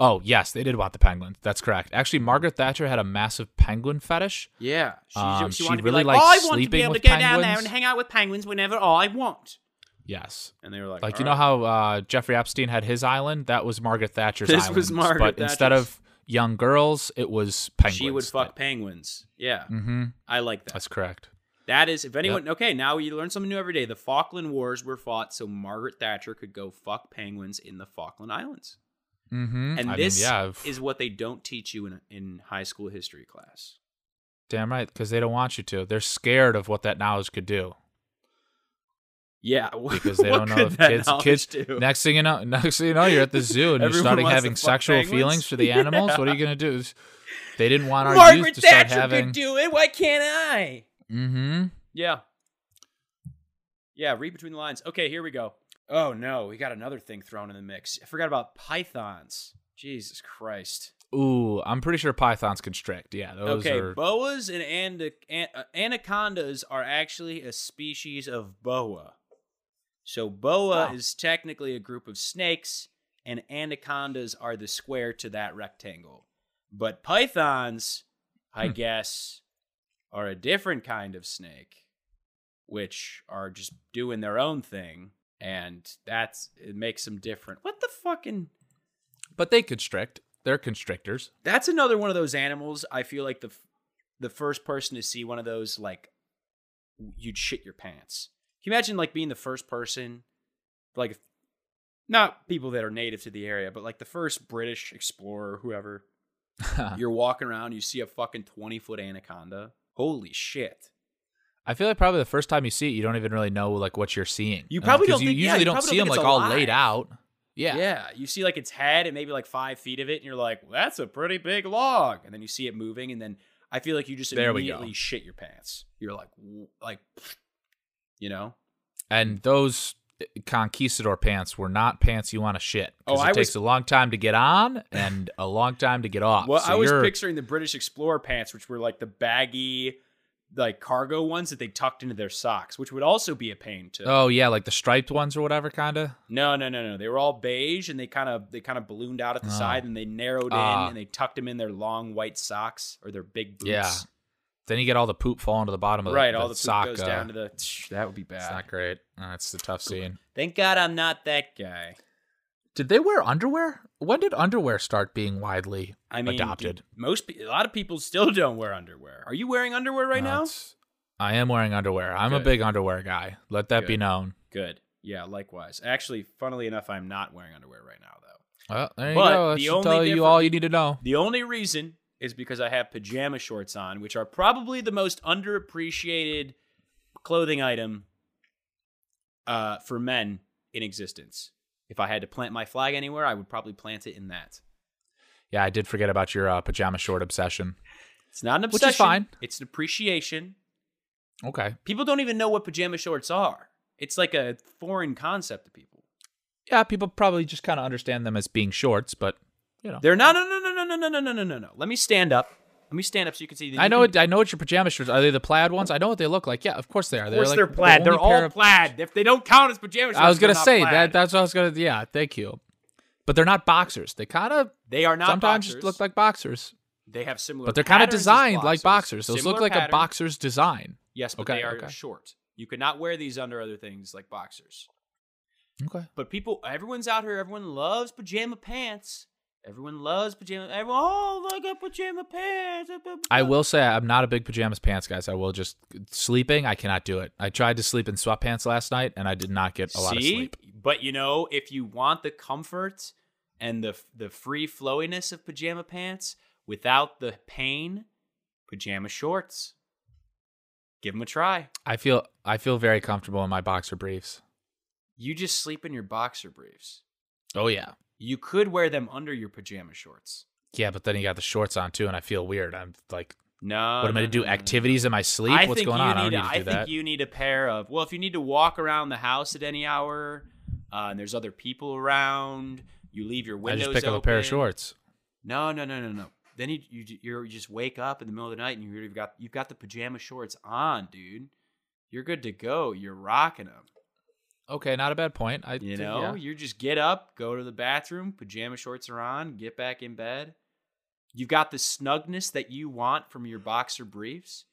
oh yes, they did want the penguins. That's correct. Actually, Margaret Thatcher had a massive penguin fetish. Yeah, she, Um, she she wanted to really be like, liked "Oh, I want to be able to go down there and hang out with penguins whenever I want." Yes. And they were like, Like "All you know how uh, Jeffrey Epstein had his island? That was Margaret Thatcher's This island. was Margaret but instead of young girls, it was penguins. she would fuck penguins. Yeah, Mm-hmm. I like that. That's correct. That is, if anyone, okay, now you learn something new every day. The Falkland Wars were fought so Margaret Thatcher could go fuck penguins in the Falkland Islands. Mm-hmm. And I this mean, yeah, is what they don't teach you in, in high school history class. damn right because they don't want you to. They're scared of what that knowledge could do Yeah, because they don't know if kids. Kids. do? Next thing you know, next thing you know, you're at the zoo and you're starting having sexual penguins? feelings for the animals. What are you gonna do? They didn't want our Margaret youth to start Thatcher could do it. Why can't I? Mm-hmm. Yeah. Yeah, read between the lines. Okay, here we go. Oh no, we got another thing thrown in the mix. I forgot about pythons. Jesus Christ. Ooh, I'm pretty sure pythons constrict. Yeah, those okay, are. boas and uh, anacondas are actually a species of boa. So boa Oh. is technically a group of snakes, and anacondas are the square to that rectangle. But pythons, I Hmm. guess, are a different kind of snake, which are just doing their own thing, and that's it makes them different. What the fucking? But they constrict. They're constrictors. That's another one of those animals. I feel like the f- the first person to see one of those, like, you'd shit your pants. Can you imagine like being the first person, like, not people that are native to the area, but like the first British explorer, whoever. You're walking around, you see a fucking twenty foot anaconda. Holy shit! I feel like probably the first time you see it, you don't even really know like what you're seeing. You Uh, probably don't you think- yeah, usually you don't see them like all laid out. Yeah. Yeah, you see like its head and maybe like five feet of it, and you're like, well, "That's a pretty big log." And then you see it moving, and then I feel like you just There immediately shit your pants. You're like, like, you know. And those conquistador pants were not pants you want to shit. Oh, it I takes was- a long time to get on and a long time to get off. Well, So I was you're- picturing the British Explorer pants, which were like the baggy, like cargo ones that they tucked into their socks, which would also be a pain to. Oh yeah, like the striped ones or whatever, kind of. No, no, no, no. They were all beige, and they kind of they kind of ballooned out at the Oh. side, and they narrowed Ah. in, and they tucked them in their long white socks or their big boots. Yeah. Then you get all the poop falling to the bottom of the, right. the all the poop sock. goes uh, down to the. That would be bad. It's not great. That's a tough scene. Thank God I'm not that guy. Did they wear underwear? When did underwear start being widely I mean, adopted? most a lot of people still don't wear underwear. Are you wearing underwear right No, now? I am wearing underwear. I'm a big underwear guy. Let that be known. Good. Yeah, likewise. Actually, funnily enough, I'm not wearing underwear right now though. Well, there you But go. That the should tell you all you need to know. The only reason is because I have pajama shorts on, which are probably the most underappreciated clothing item uh, for men in existence. If I had to plant my flag anywhere, I would probably plant it in that. Yeah, I did forget about your uh, pajama short obsession. It's not an obsession. Which is fine. It's an appreciation. Okay. People don't even know what pajama shorts are. It's like a foreign concept to people. Yeah, people probably just kind of understand them as being shorts, but you know. They're not. No, no, no, no, no, no, no, no, no, no. Let me stand up. Let me stand up so you can see. I know can- it, I know what your pajama shorts are. They the plaid ones? I know what they look like. Yeah, of course they are. Of course, like they're the plaid. They're all of- plaid. If they don't count as pajama shorts, I was gonna say plaid. that. That's what I was gonna. Yeah, thank you. But they're not boxers. They kind of They are not sometimes boxers. just look like boxers, They have similar, but they're kind of designed like boxers. Those Similar look like pattern. a boxer's design. Yes, but Okay, they are okay. short. You cannot wear these under other things like boxers. Okay. But people, everyone's out here. Everyone loves pajama pants, Everyone loves pajama. Everyone, oh, I got pajama pants. I will say I'm not a big pajamas pants guys. I will just sleeping. I cannot do it. I tried to sleep in sweatpants last night, and I did not get a lot of sleep. But you know, if you want the comfort and the the free flowiness of pajama pants without the pain, pajama shorts. Give them a try. I feel I feel very comfortable in my boxer briefs. You just sleep in your boxer briefs. Oh yeah, You could wear them under your pajama shorts. yeah. But then you got the shorts on too, and I feel weird. I'm like, No. what am I no, gonna do? no, no, no. Activities in my sleep? I What's going on? I Need don't a- need I do think that. you need a pair of. Well, if you need to walk around the house at any hour, uh, and there's other people around, you leave your windows. I just pick up a pair of shorts. No, no, no, no, no. Then you you you just wake up in the middle of the night and you've got you've got the pajama shorts on, dude. You're good to go. You're rocking them. Okay, not a bad point. I You know, yeah. you just get up, go to the bathroom, pajama shorts are on, get back in bed. You've got the snugness that you want from your boxer briefs,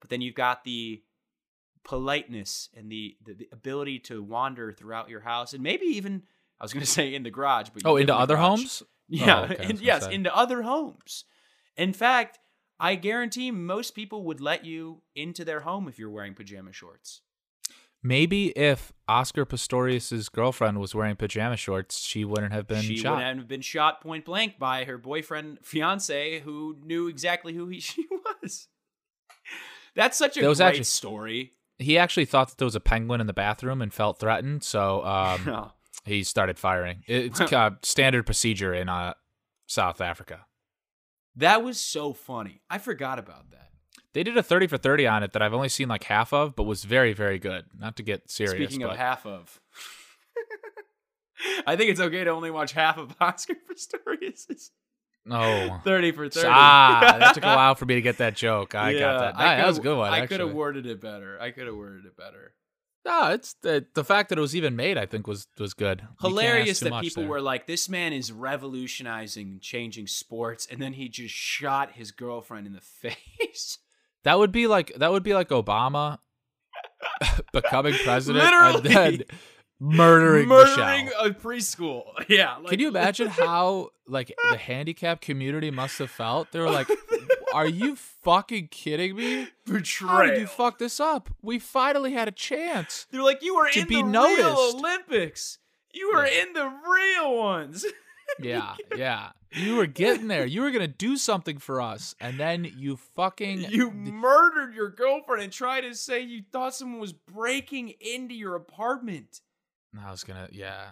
but then you've got the politeness and the, the, the ability to wander throughout your house and maybe even I was going to say in the garage, but Oh, into other garage. homes? Oh, yeah, Oh, okay, I was and gonna yes, say. into other homes. In fact, I guarantee most people would let you into their home if you're wearing pajama shorts. Maybe if Oscar Pistorius's girlfriend was wearing pajama shorts, she wouldn't have been shot. she shot. wouldn't have been shot point blank by her boyfriend, fiance, who knew exactly who he she was. That's such a There was great actually- story. He actually thought that there was a penguin in the bathroom and felt threatened, so um, Oh. he started firing. It's uh, standard procedure in uh, South Africa. that was so funny. I forgot about that. They did a 30 for 30 on it that I've only seen like half of, but was very, very good. Not to get serious. Speaking but of half of, I think it's okay to only watch half of Oscar Pistorius. No. Thirty for thirty. Ah, that took a while for me to get that joke. I got that. I Ah, that was a good one. I could have worded it better. I could have worded it better. No, it's the the fact that it was even made. I think was was good. You can't ask Hilarious that people there. were like, "This man is revolutionizing, changing sports," and then he just shot his girlfriend in the face. That would be like that would be like Obama becoming president Literally. and then murdering, Murdering Michelle. a preschool. Yeah. Like, Can you imagine how like the handicap community must have felt? They were like, "Are you fucking kidding me? How did you fuck this up? We finally had a chance." They're like, you were to in be the noticed?" real Olympics. You were Yeah. in the real ones. Yeah, yeah. You were getting there. You were gonna do something for us, and then you fucking You murdered your girlfriend and tried to say you thought someone was breaking into your apartment. I was gonna, yeah.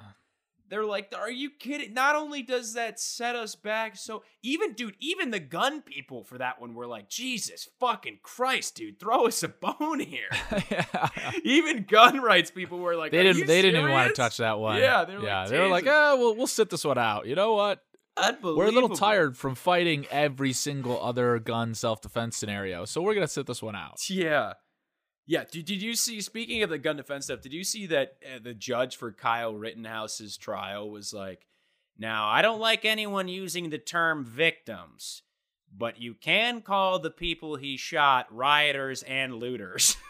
They're like, are you kidding? Not only does that set us back, so even, dude, even the gun people for that one were like, Jesus fucking Christ, dude, throw us a bone here. yeah. even gun rights people were like, They "Are didn't. They didn't even want to touch that one. Yeah, they were like, yeah. They were like, oh, we'll we'll sit this one out. You know what? Unbelievable. We're a little tired from fighting every single other gun self defense scenario, so we're gonna sit this one out. Yeah. Yeah. Did, did you see, speaking of the gun defense stuff, did you see that uh, the judge for Kyle Rittenhouse's trial was like, now, I don't like anyone using the term victims, but you can call the people he shot rioters and looters.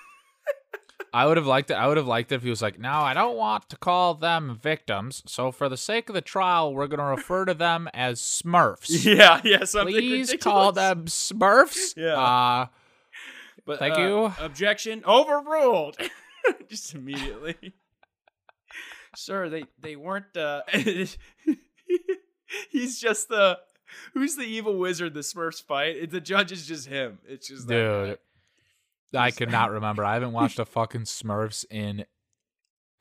I would have liked it. I would have liked it if he was like, "No, I don't want to call them victims. So for the sake of the trial, we're gonna refer to them as Smurfs. yeah. Yeah. Something Please ridiculous. call them Smurfs. Yeah. Uh, But, Thank uh, you. Objection overruled. Just immediately. Sir, they they weren't. Uh, he's just the who's the evil wizard. The Smurfs fight. It- The judge is just him. It's just dude. I could not remember. I haven't watched a fucking Smurfs in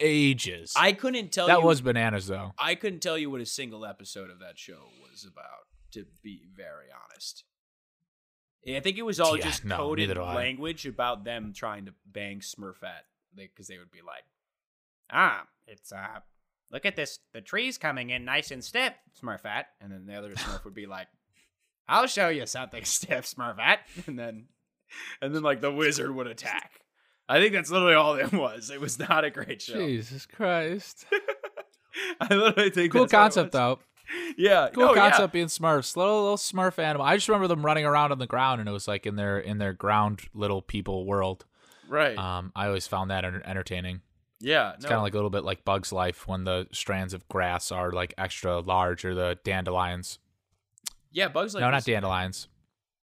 ages. I couldn't tell that you. was bananas though. I couldn't tell you what a single episode of that show was about. To be very honest. I think it was all Yeah, just no, coded neither do I. language about them trying to bang Smurfette, because they would be like, "Ah, it's uh, look at this, the tree's coming in nice and stiff, Smurfette," and then the other Smurf would be like, "I'll show you something stiff, Smurfette," and then, and then like the wizard would attack. I think that's literally all it was. It was not a great show. Jesus Christ. I literally think Cool that's all it concept though. Yeah, Cool oh, yeah. concept being Smurfs. Little little Smurf animal. I just remember them running around on the ground and it was like in their in their ground little people world. Right. Um, I always found that entertaining. yeah. It's kind of like a little bit like Bug's Life when the strands of grass are like extra large or the dandelions Yeah, Bugs Life. no, not dandelions.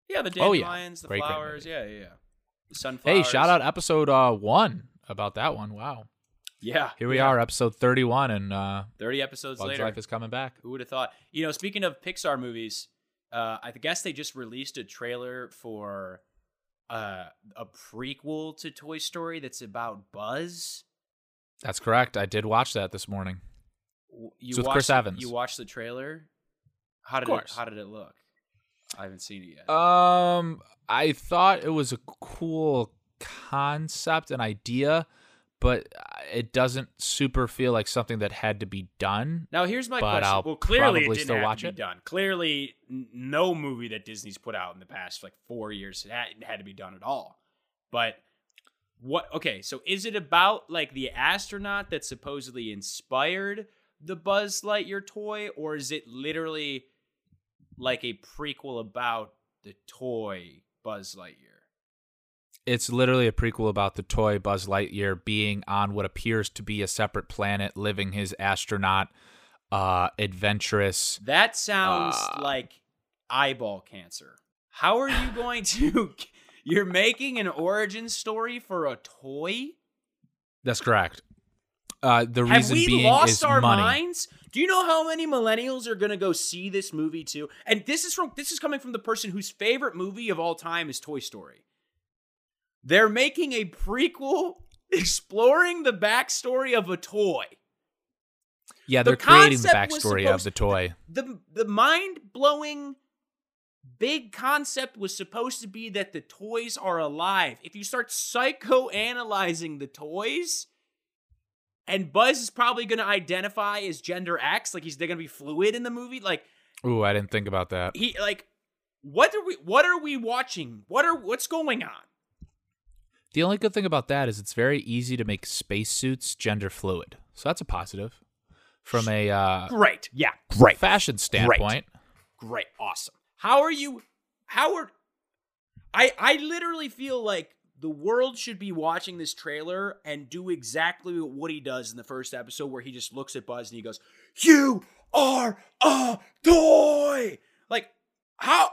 Yeah, the Oh, yeah. dandelions, the Great, flowers. Yeah, yeah, yeah. The sunflowers. Hey, shout out episode uh, one about that one. Wow. Yeah. Here we yeah. are, episode 31, and uh, Thirty episodes Bugs later. Life is coming back. Who would have thought? You know, speaking of Pixar movies, uh, I guess they just released a trailer for uh, a prequel to Toy Story that's about Buzz. That's correct. I did watch that this morning. You It's with watched Chris the- Evans. You watched the trailer. How did course. it? How did it look? I haven't seen it yet. Um, I thought it was a cool concept and idea, but uh, it doesn't super feel like something that had to be done. Now here's my question. I'll well, clearly it didn't still have watch to be it. done. Clearly, no movie that Disney's put out in the past like four years had, had to be done at all. But what? Okay, so is it about like the astronaut that supposedly inspired the Buzz Lightyear toy, or is it literally like a prequel about the toy Buzz Lightyear? It's literally a prequel about the toy Buzz Lightyear being on what appears to be a separate planet, living his astronaut, uh, adventurous. That sounds Uh. like eyeball cancer. How are you going to? You're making an origin story for a toy? That's correct. Uh, the Have reason we being lost is our money. minds? Do you know how many millennials are going to go see this movie too? And this is from this is coming from the person whose favorite movie of all time is Toy Story. They're making a prequel exploring the backstory of a toy. Yeah, they're creating the concept was backstory of the toy. the the mind blowing big concept was supposed to be that the toys are alive. If you start psychoanalyzing the toys, and Buzz is probably going to identify as gender X, like he's they're going to be fluid in the movie, like Ooh, I didn't think about that. he like what are we what are we watching? What are what's going on? The only good thing about that is it's very easy to make spacesuits gender fluid. So that's a positive. From a uh, Great. Yeah. Great. fashion standpoint. Great. Awesome. How are you how are I I literally feel like the world should be watching this trailer and do exactly what he does in the first episode where he just looks at Buzz and he goes, "You are a toy." Like how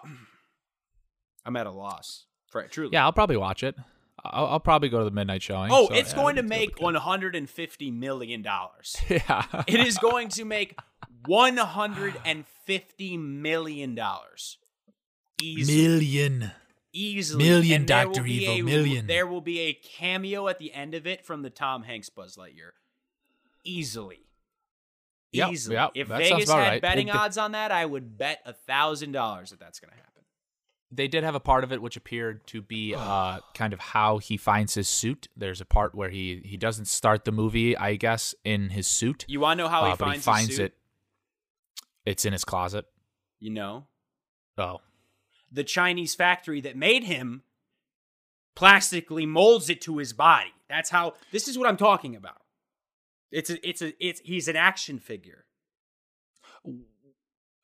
I'm at a loss. For, truly. Yeah, I'll probably watch it. I'll, I'll probably go to the midnight showing. Oh, so, it's yeah, going to make 150 million dollars. Yeah. It is going to make 150 million dollars. Easily. million. easily. Million, And there will Dr. Evil, a- million. There will be a cameo at the end of it from the Tom Hanks Buzz Lightyear. Easily. Yep, Easily. yep, if Vegas had right. betting odds on that, I would bet a thousand dollars that that's going to happen. They did have a part of it which appeared to be uh, kind of how he finds his suit. There's a part where he he doesn't start the movie, I guess, in his suit. You want to know how he uh, but finds, he his finds suit? it. It's in his closet. You know, Oh, the Chinese factory that made him plastically molds it to his body. That's how. This is what I'm talking about. It's a. It's a. It's. He's an action figure.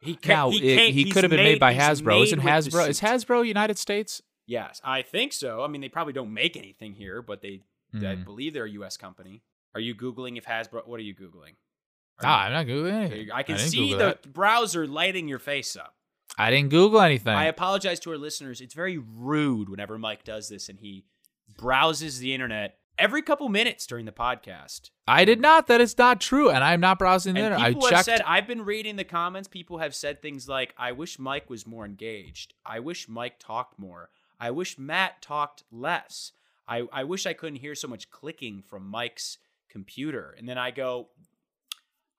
He ca- now he, it- he could have been made, by he's Hasbro. Isn't made the Hasbro? Is. Hasbro United States? Yes, I think so. I mean, they probably don't make anything here, but they. I Mm. believe they're a U.S. company. Are you googling if Hasbro? What are you googling? Ah, I'm not googling anything. I can didn't see Google the that. browser lighting your face up. I didn't Google anything. I apologize to our listeners. It's very rude whenever Mike does this and he browses the internet every couple minutes during the podcast. I did not. That is not true, and I'm not browsing the And internet. I people have checked. said, I've been reading the comments. People have said things like, I wish Mike was more engaged. I wish Mike talked more. I wish Matt talked less. I, I wish I couldn't hear so much clicking from Mike's computer. And then I go,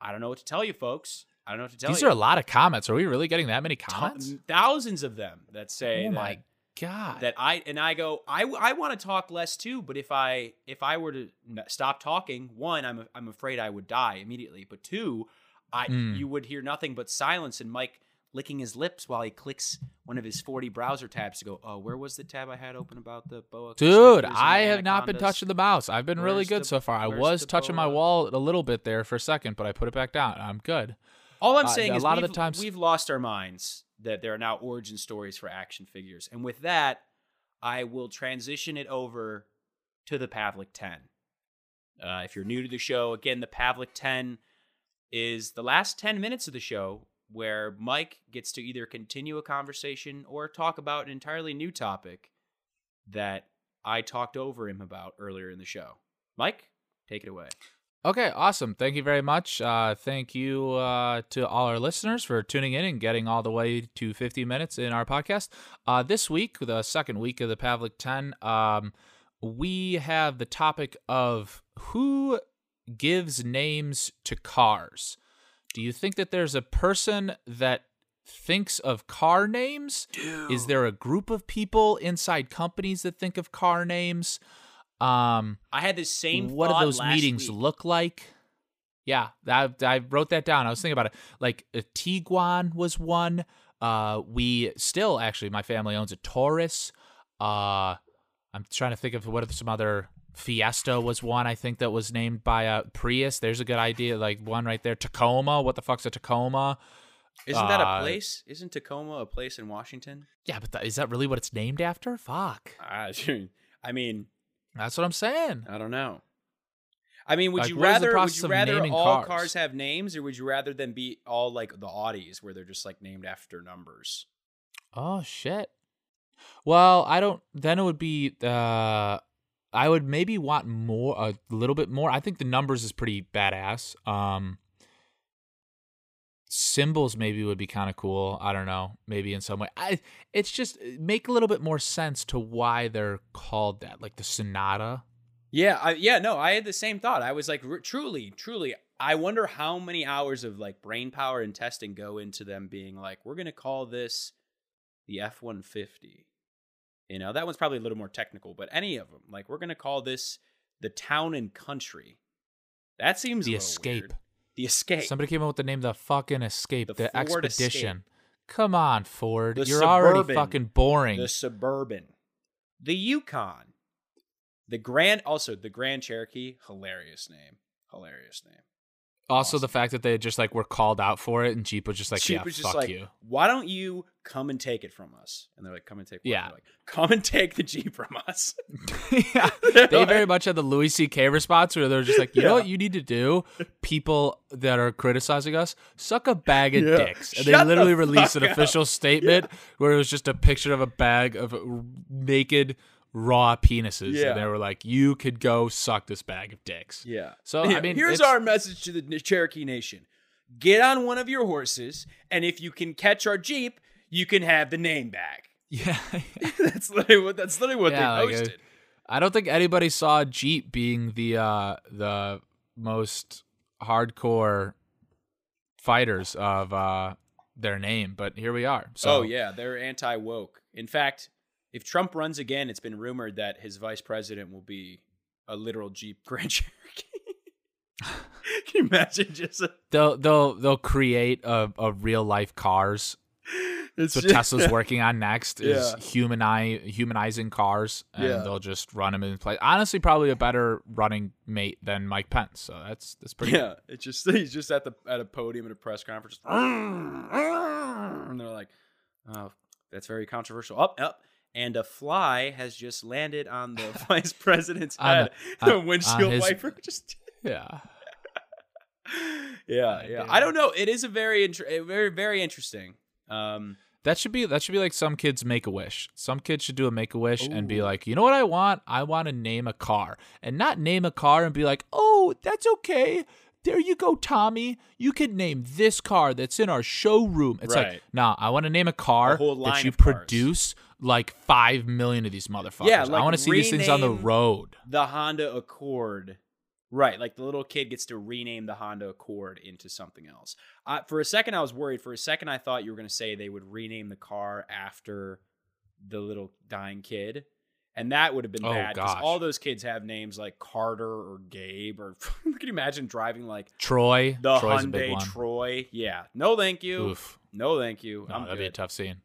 I don't know what to tell you, folks. I don't know what to tell These you. These are a lot of comments. Are we really getting that many comments? thousands of them that say Oh that, my god! that I and I go I, I want to talk less too but if I if I were to stop talking one I'm I'm afraid I would die immediately but two I Mm. you would hear nothing but silence and Mike licking his lips while he clicks one of his 40 browser tabs to go oh where was the tab I had open about the boa Dude, I have not been touching the mouse. I've been really good the- so far. I was touching my wall a little bit there for a second, but I put it back down. I'm good. All I'm Uh, saying a lot of the times- we've lost our minds that there are now origin stories for action figures. And with that, I will transition it over to the Pavlik 10. Uh, if you're new to the show, again, the Pavlik 10 is the last 10 minutes of the show where Mike gets to either continue a conversation or talk about an entirely new topic that I talked over him about earlier in the show. Mike, take it away. Okay, awesome. Thank you very much. Uh, thank you uh, to all our listeners for tuning in and getting all the way to 50 minutes in our podcast. Uh, this week, the second week of the Pavlik 10, um, we have the topic of who gives names to cars. Do you think that there's a person that thinks of car names? Dude. Is there a group of people inside companies that think of car names? Um, I had the same. what do those last meetings week. look like? Yeah, I, I wrote that down. I was thinking about it. Like a Tiguan was one. Uh, we still actually, my family owns a Taurus. Uh, I'm trying to think of what are some other. Fiesta was one I think that was named by a Prius. There's a good idea, like one right there. Tacoma. What the fuck's a Tacoma? Isn't that a uh, place? Isn't Tacoma a place in Washington? Yeah, but th- is that really what it's named after? Fuck. Ah, I mean, That's what I'm saying. I don't know. I mean, would Like, you what is the rather would you rather all cars? cars have names, or would you rather them be all like the Audis, where they're just like named after numbers? Oh shit. Well, I don't. Then it would be. Uh, I would maybe want more, a little bit more. I think the numbers is pretty badass. Um, symbols maybe would be kind of cool. I don't know. Maybe in some way. I. It's just uh, make a little bit more sense to why they're called that, like the Sonata. Yeah, I, yeah, no, I had the same thought. I was like, r- truly, truly, I wonder how many hours of like brain power and testing go into them being like, we're gonna call this the F one fifty. You know, that one's probably a little more technical, but any of them, like, we're gonna call this the town and country. That seems The Escape. weird. The escape. Somebody came up with the name the fucking Escape, The the, Ford Expedition. Come on, Ford. The You're already fucking boring. the suburban, the Yukon, the Grand. Also, the Grand Cherokee. Hilarious name. Hilarious name. Also, Awesome. the fact that they just like were called out for it, and Jeep was just like, Jeep "Yeah, was just fuck like, you." why don't you come and take it from us? And they're like, come and take what? Yeah. Like, come and take the Jeep from us. yeah, they very much had the Louis C.K. response where they're just like, "You know what you need to do? People that are criticizing us, suck a bag of Yeah. dicks." And Shut they the literally released an up. official statement where it was just a picture of a bag of naked raw penises, Yeah. and they were like, "You could go suck this bag of dicks." yeah. So Yeah, I mean, here's our message to the Cherokee Nation: Get on one of your horses, and if you can catch our Jeep, you can have the name back. yeah. that's literally what. That's literally what Yeah, they like, posted. I don't think anybody saw Jeep being the uh the most hardcore fighters of uh their name, but here we are. So oh yeah, they're anti woke. In fact, if Trump runs again, it's been rumored that his vice president will be a literal Jeep Grand Cherokee. Can you imagine just a, they'll they'll they'll create a, a real life cars. it's what Tesla's working on next is Yeah. humanize humanizing cars, and Yeah. they'll just run them in place. Honestly, probably a better running mate than Mike Pence. So that's that's pretty. Yeah, it's just he's just at the at a podium at a press conference, and they're like, "Oh, that's very controversial." Up, up, and a fly has just landed on the vice president's head. the- The windshield his- wiper just. yeah. yeah, yeah. I don't know. It is a very inter- very very interesting. Um, That should be that should be like some kids make a wish. Some kids should do a make a wish and be like, you know what I want? I want to name a car, and not name a car and be like, oh, that's okay. There you go, Tommy. You can name this car that's in our showroom. It's like, Right. nah, I want to name a car whole that you produce. cars. Like five million of these motherfuckers. Yeah, I want to see these things on the road. the Honda Accord. Right, like the little kid gets to rename the Honda Accord into something else. Uh, for a second, I was worried. For a second, I thought you were going to say they would rename the car after the little dying kid, and that would have been Oh, bad because all those kids have names like Carter or Gabe or. can you imagine driving like Troy. the Troy's Hyundai. Troy? Yeah, no, thank you. Oof. No, thank you. No, that'd be a tough scene.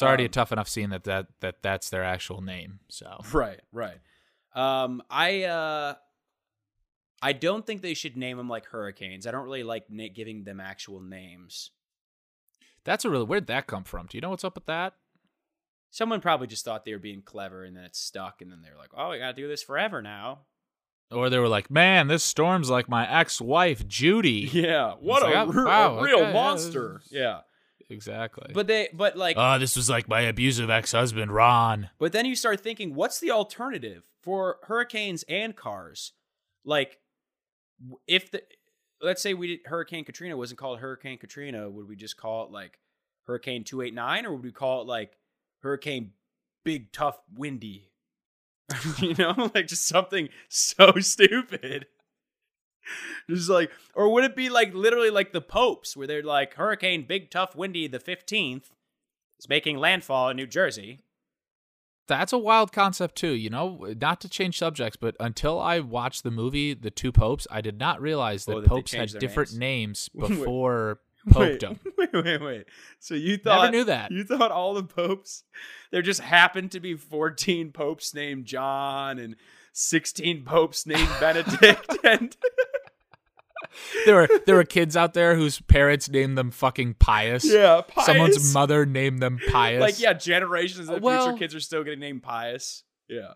It's already a Um, tough enough scene that, that that that's their actual name. So Right, right. Um, I uh, I don't think they should name them like hurricanes. I don't really like na- giving them actual names. that's a really where'd that come from? Do you know what's up with that? Someone probably just thought they were being clever, and then it stuck, and then they were like, "Oh, we gotta do this forever now." or they were like, "Man, this storm's like my ex-wife Judy." Yeah, what a, like, oh, re- a real okay, monster. Yeah, Exactly. but they, but like, oh, this was like my abusive ex-husband Ron. but then you start thinking, what's the alternative for hurricanes and cars? Like, if the, let's say we did Hurricane Katrina wasn't called Hurricane Katrina, would we just call it like Hurricane Two Eight Nine, or would we call it like Hurricane Big Tough Windy? you know, like just something so stupid. Just like, or would it be like literally like the popes, where they're like Hurricane Big Tough Windy the fifteenth is making landfall in New Jersey. That's a wild concept too, you know. Not to change subjects, but until I watched the movie The Two Popes, I did not realize that, Oh, that popes had different names? names, before Wait, popedom. wait, wait, wait. So you thought Never knew that. you thought all the popes there just happened to be fourteen popes named John and sixteen popes named Benedict and there were there were kids out there whose parents named them fucking pious. yeah, pious. Someone's mother named them pious. like yeah, generations of Well- future kids are still getting named pious. Yeah.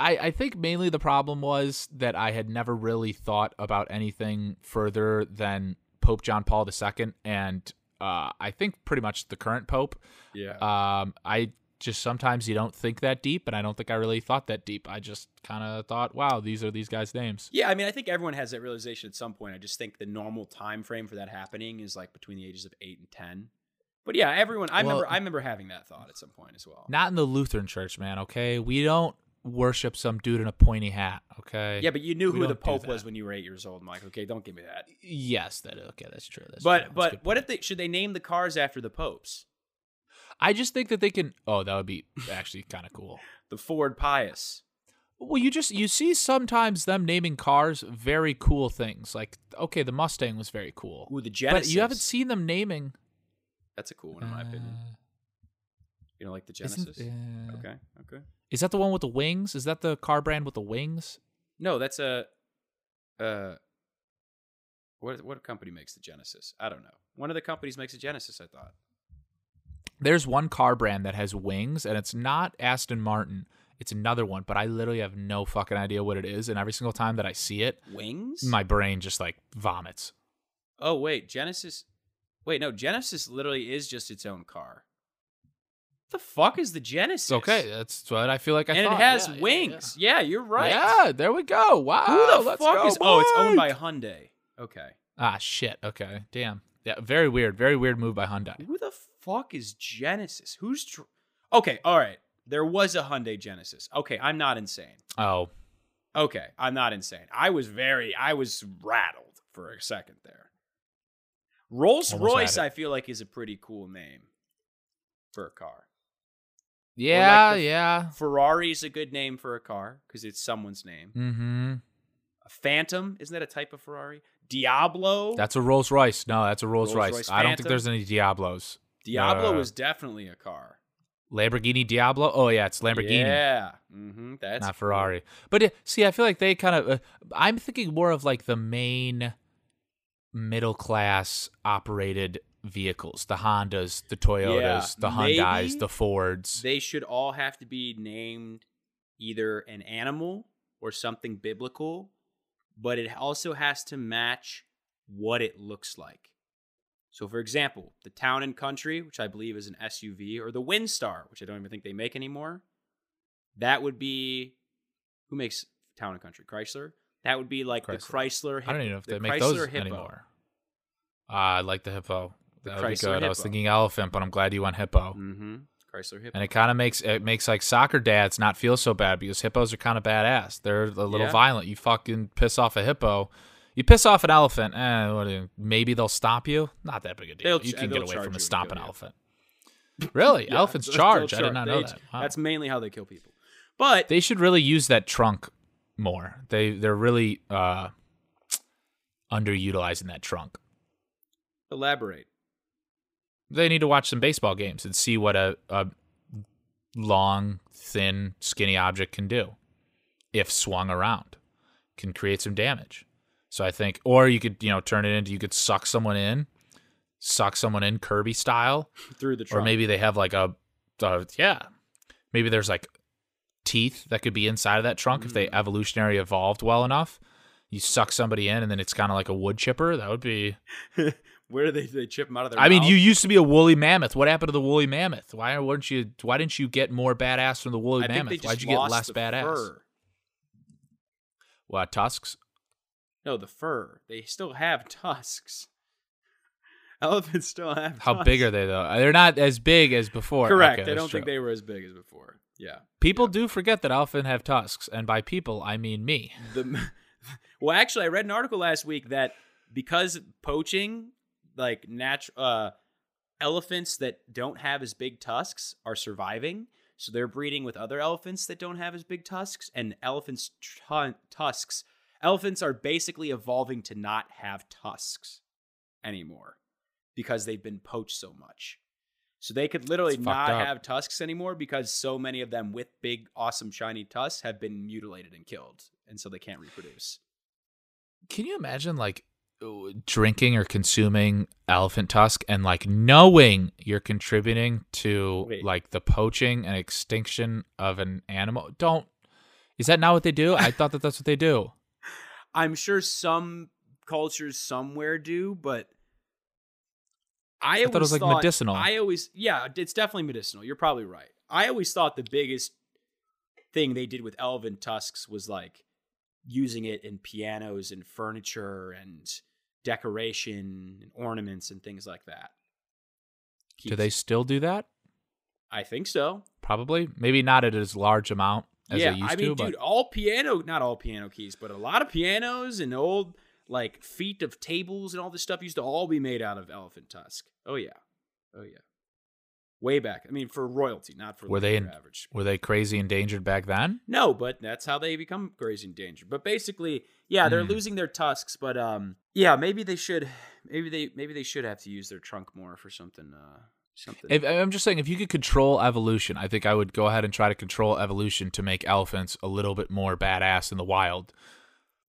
I, I think mainly the problem was that I had never really thought about anything further than Pope John Paul II and uh, I think pretty much the current Pope. Yeah. Um, I just sometimes you don't think that deep, and I don't think I really thought that deep. I just kind of thought, wow, these are these guys' names. Yeah, I mean, I think everyone has that realization at some point. I just think the normal time frame for that happening is like between the ages of eight and ten. But yeah, everyone. I Well- remember. I remember having that thought at some point as well. Not in the Lutheran Church, man. Okay, we don't worship some dude in a pointy hat. Okay. Yeah, but you knew We who the Pope was when you were eight years old, Mike. Okay, don't give me that. Yes, that okay. That's true. That's but true. That's but what point. if they should they name the cars after the popes? I just think that they can. Oh, that would be actually kind of cool. The Ford Pius. Well, you just you see sometimes them naming cars very cool things. Like okay, the Mustang was very cool, Ooh, the Genesis. but you haven't seen them naming. That's a cool one in my opinion. Uh, You know, like the Genesis. uh, Okay, okay. Is that the one with the wings? Is that the car brand with the wings? No, that's a. Uh, what what company makes the Genesis? I don't know. One of the companies makes a Genesis. I thought. There's one car brand that has wings, and it's not Aston Martin. It's another one, but I literally have no fucking idea what it is. And every single time that I see it, Wings. my brain just like vomits. Oh wait, Genesis. Wait, no, Genesis literally is just its own car. the fuck is the Genesis? Okay. That's what I feel like I and thought. it has Yeah, yeah, wings. Yeah, you're right. Yeah, there we go. Wow. Who the fuck go, is? Oh, it's owned by Mike. Hyundai. Okay. Ah, shit. Okay. Damn. Yeah, very weird. Very weird move by Hyundai. Who the fuck is Genesis? Who's? Tr- okay, all right. There was a Hyundai Genesis. Okay, I'm not insane. Oh, Okay, I'm not insane. I was very, I was rattled for a second there. Rolls Almost Royce. I feel like, is a pretty cool name for a car. yeah, the- yeah. Ferrari is a good name for a car because it's someone's name. Mm-hmm. A Phantom, isn't that a type of Ferrari? Diablo. That's a Rolls Royce. No, that's a Rolls Royce. Rolls-Royce I don't think there's any Diablos. Diablo uh, is definitely a car. Lamborghini Diablo. Oh yeah, it's Lamborghini. Yeah, mm-hmm. that's not cool. Ferrari. But uh, see, I feel like they kind of. Uh, I'm thinking more of like the main middle class operated vehicles, the Hondas, the Toyotas, Yeah, the Hyundai's, the Fords. They should all have to be named either an animal or something biblical, but it also has to match what it looks like. So, for example, the Town and Country, which I believe is an SUV, or the Windstar, which I don't even think they make anymore, that would be who makes Town and Country? Chrysler. That would be like the Chrysler. I don't even know if the they make Chrysler those Hippo. anymore. Uh, I like the Hippo. The That would be Chrysler good. I was thinking elephant, but I'm glad you went Hippo. Mm-hmm. Chrysler Hippo. And it kind of makes it makes like soccer dads not feel so bad because hippos are kind of badass. They're a little Yeah. violent. You fucking piss off a hippo. You piss off an elephant, eh, what you- maybe they'll stop you. Not that big a deal. They'll you can get away from a kill you. elephant. Really? Yeah, Elephants charge. I did not know They- that. Wow. That's mainly how they kill people. But They should really use that trunk more. They they're really uh underutilizing that trunk. elaborate. They need to watch some baseball games and see what a, a long, thin, skinny object can do if swung around. Can create some damage. So I think or you could, you know, turn it into you could suck someone in, suck someone in Kirby style, through the trunk. or maybe they have like a, uh, yeah, maybe there's like teeth that could be inside of that trunk if they evolutionary evolved well enough. You suck somebody in, and then it's kind of like a wood chipper. That would be. Where do they, they chip them out of their I mean, you used to be a woolly mammoth. What happened to the woolly mammoth? Why weren't you? Why didn't you get more badass from the woolly I mammoth? Why'd you get less badass? Fur. What tusks? No, the fur. They still have tusks. Elephants still have. How tusks. big are they though? They're not as big as before. Correct. Okay, I don't think they were as big as before. Yeah. People do forget that elephants have tusks, and by people I mean me. The well, actually, I read an article last week that because poaching, like natural uh, elephants that don't have as big tusks are surviving. So they're breeding with other elephants that don't have as big tusks, and elephants' tu- tusks. Elephants are basically evolving to not have tusks anymore because they've been poached so much. So they could literally It's not have tusks anymore because so many of them with big, awesome, shiny tusks have been mutilated and killed, and so they can't reproduce. Can you imagine like uh, drinking or consuming elephant tusk and like knowing you're contributing to Wait. like the poaching and extinction of an animal? Don't. Is that not what they do? I thought that that's what they do. I'm sure some cultures somewhere do, but I, I thought it was, like, medicinal. I always, yeah, it's definitely medicinal. You're probably right. I always thought the biggest thing they did with elephant tusks was like using it in pianos and furniture and decoration and ornaments and things like that. Do they still do that? I think so. Probably. Maybe not at as large amount as yeah, I mean, to, dude, all piano, not all piano keys, but a lot of pianos and old like feet of tables and all this stuff used to all be made out of elephant tusk. Oh yeah, oh yeah, way back. I mean, for royalty, not for Were they in- average. were they crazy endangered back then? No, but that's how they become crazy endangered. But basically, yeah, they're Hmm. losing their tusks. But um, yeah, maybe they should, maybe they, maybe they should have to use their trunk more for something. Uh, something. If, I'm just saying, if you could control evolution, I think I would go ahead and try to control evolution to make elephants a little bit more badass in the wild.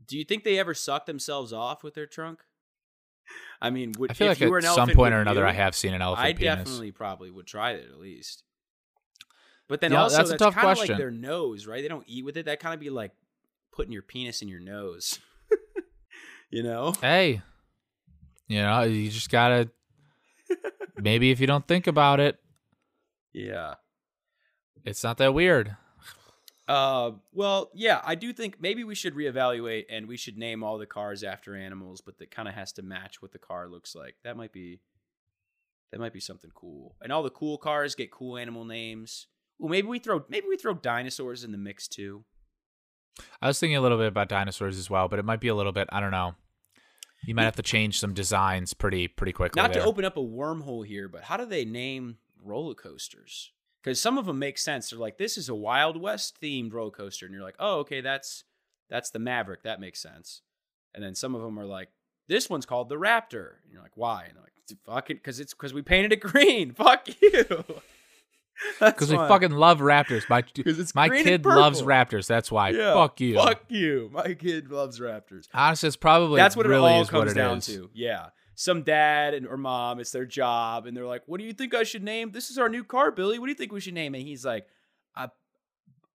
Do you think they ever suck themselves off with their trunk? I mean, would, I feel if like you were at an some elephant, point or another, you? I have seen an elephant I penis. definitely probably would try it at least. But then Yeah, also, that's that's, a tough kind of like question. their nose, right? They don't eat with it. That kind of be like putting your penis in your nose. you know? Hey, you know, you just gotta. Maybe if you don't think about it, Yeah. it's not that weird. Uh, well, yeah, I do think maybe we should reevaluate and we should name all the cars after animals, but that kind of has to match what the car looks like. That might be that might be something cool. And all the cool cars get cool animal names. Well, maybe we throw maybe we throw dinosaurs in the mix too. I was thinking a little bit about dinosaurs as well, but it might be a little bit. I don't know. You might have to change some designs pretty pretty quickly. Not there. to open up a wormhole here, but how do they name roller coasters? Because some of them make sense. They're like, this is a Wild West themed roller coaster, and you're like, oh, okay, that's that's the Maverick. That makes sense. And then some of them are like, this one's called the Raptor, and you're like, why? And they're like, fuck it, because it's because we painted it green. Fuck you. because we fucking love raptors. My my kid loves raptors. That's why. yeah, Fuck you. Fuck you. My kid loves Raptors. Honestly, it's probably That's what really it all comes down is. to. Yeah. Some dad and or mom, it's their job, and they're like, "What do you think I should name? This is our new car, Billy. What do you think we should name it?" He's like, "Uh,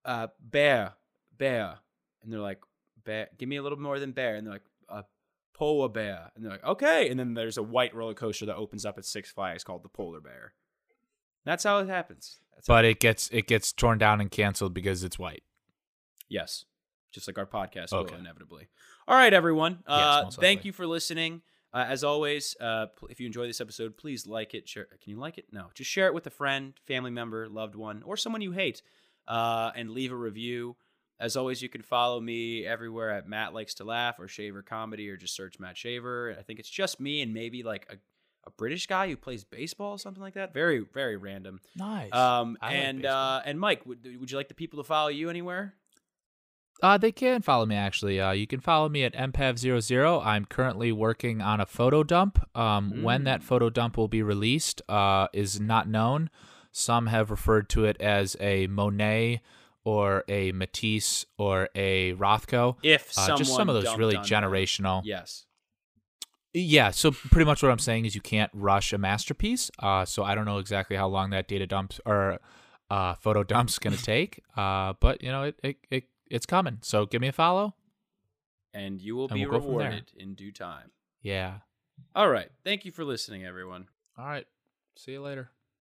uh, bear, bear," and they're like, "Bear, give me a little more than bear," and they're like, "Uh, polar bear," and they're like, "Okay," and then there's a white roller coaster that opens up at Six Flags called the Polar Bear. That's how it happens. That's But it gets it gets torn down and canceled because it's white. Yes. Just like our podcast Okay. will inevitably. All right, everyone. Uh, thank you for listening. Uh, as always, uh, pl- if you enjoy this episode, please like it. Share. Can you like it? No. Just share it with a friend, family member, loved one, or someone you hate, uh, and leave a review. As always, you can follow me everywhere at Matt Likes to Laugh or Shaver Comedy, or just search Matt Shaver. I think it's just me and maybe like a, a British guy who plays baseball, something like that. Very, very random. Nice. Um, I like and baseball. uh, and Mike, would, would you like the people to follow you anywhere? Uh, they can follow me actually. Uh, you can follow me at mpav00. I'm currently working on a photo dump. Um, when that Mm. photo dump will be released uh, is not known. Some have referred to it as a Monet or a Matisse or a Rothko. If Uh, someone just some of those really generational. Yes. Yeah, so pretty much what I'm saying is you can't rush a masterpiece. Uh, so I don't know exactly how long that data dump or uh, photo dump's gonna take. Uh, but you know, it, it it it's coming. So give me a follow. And you will And be we'll go from there. rewarded in due time. Yeah. All right. Thank you for listening, everyone. All right. See you later.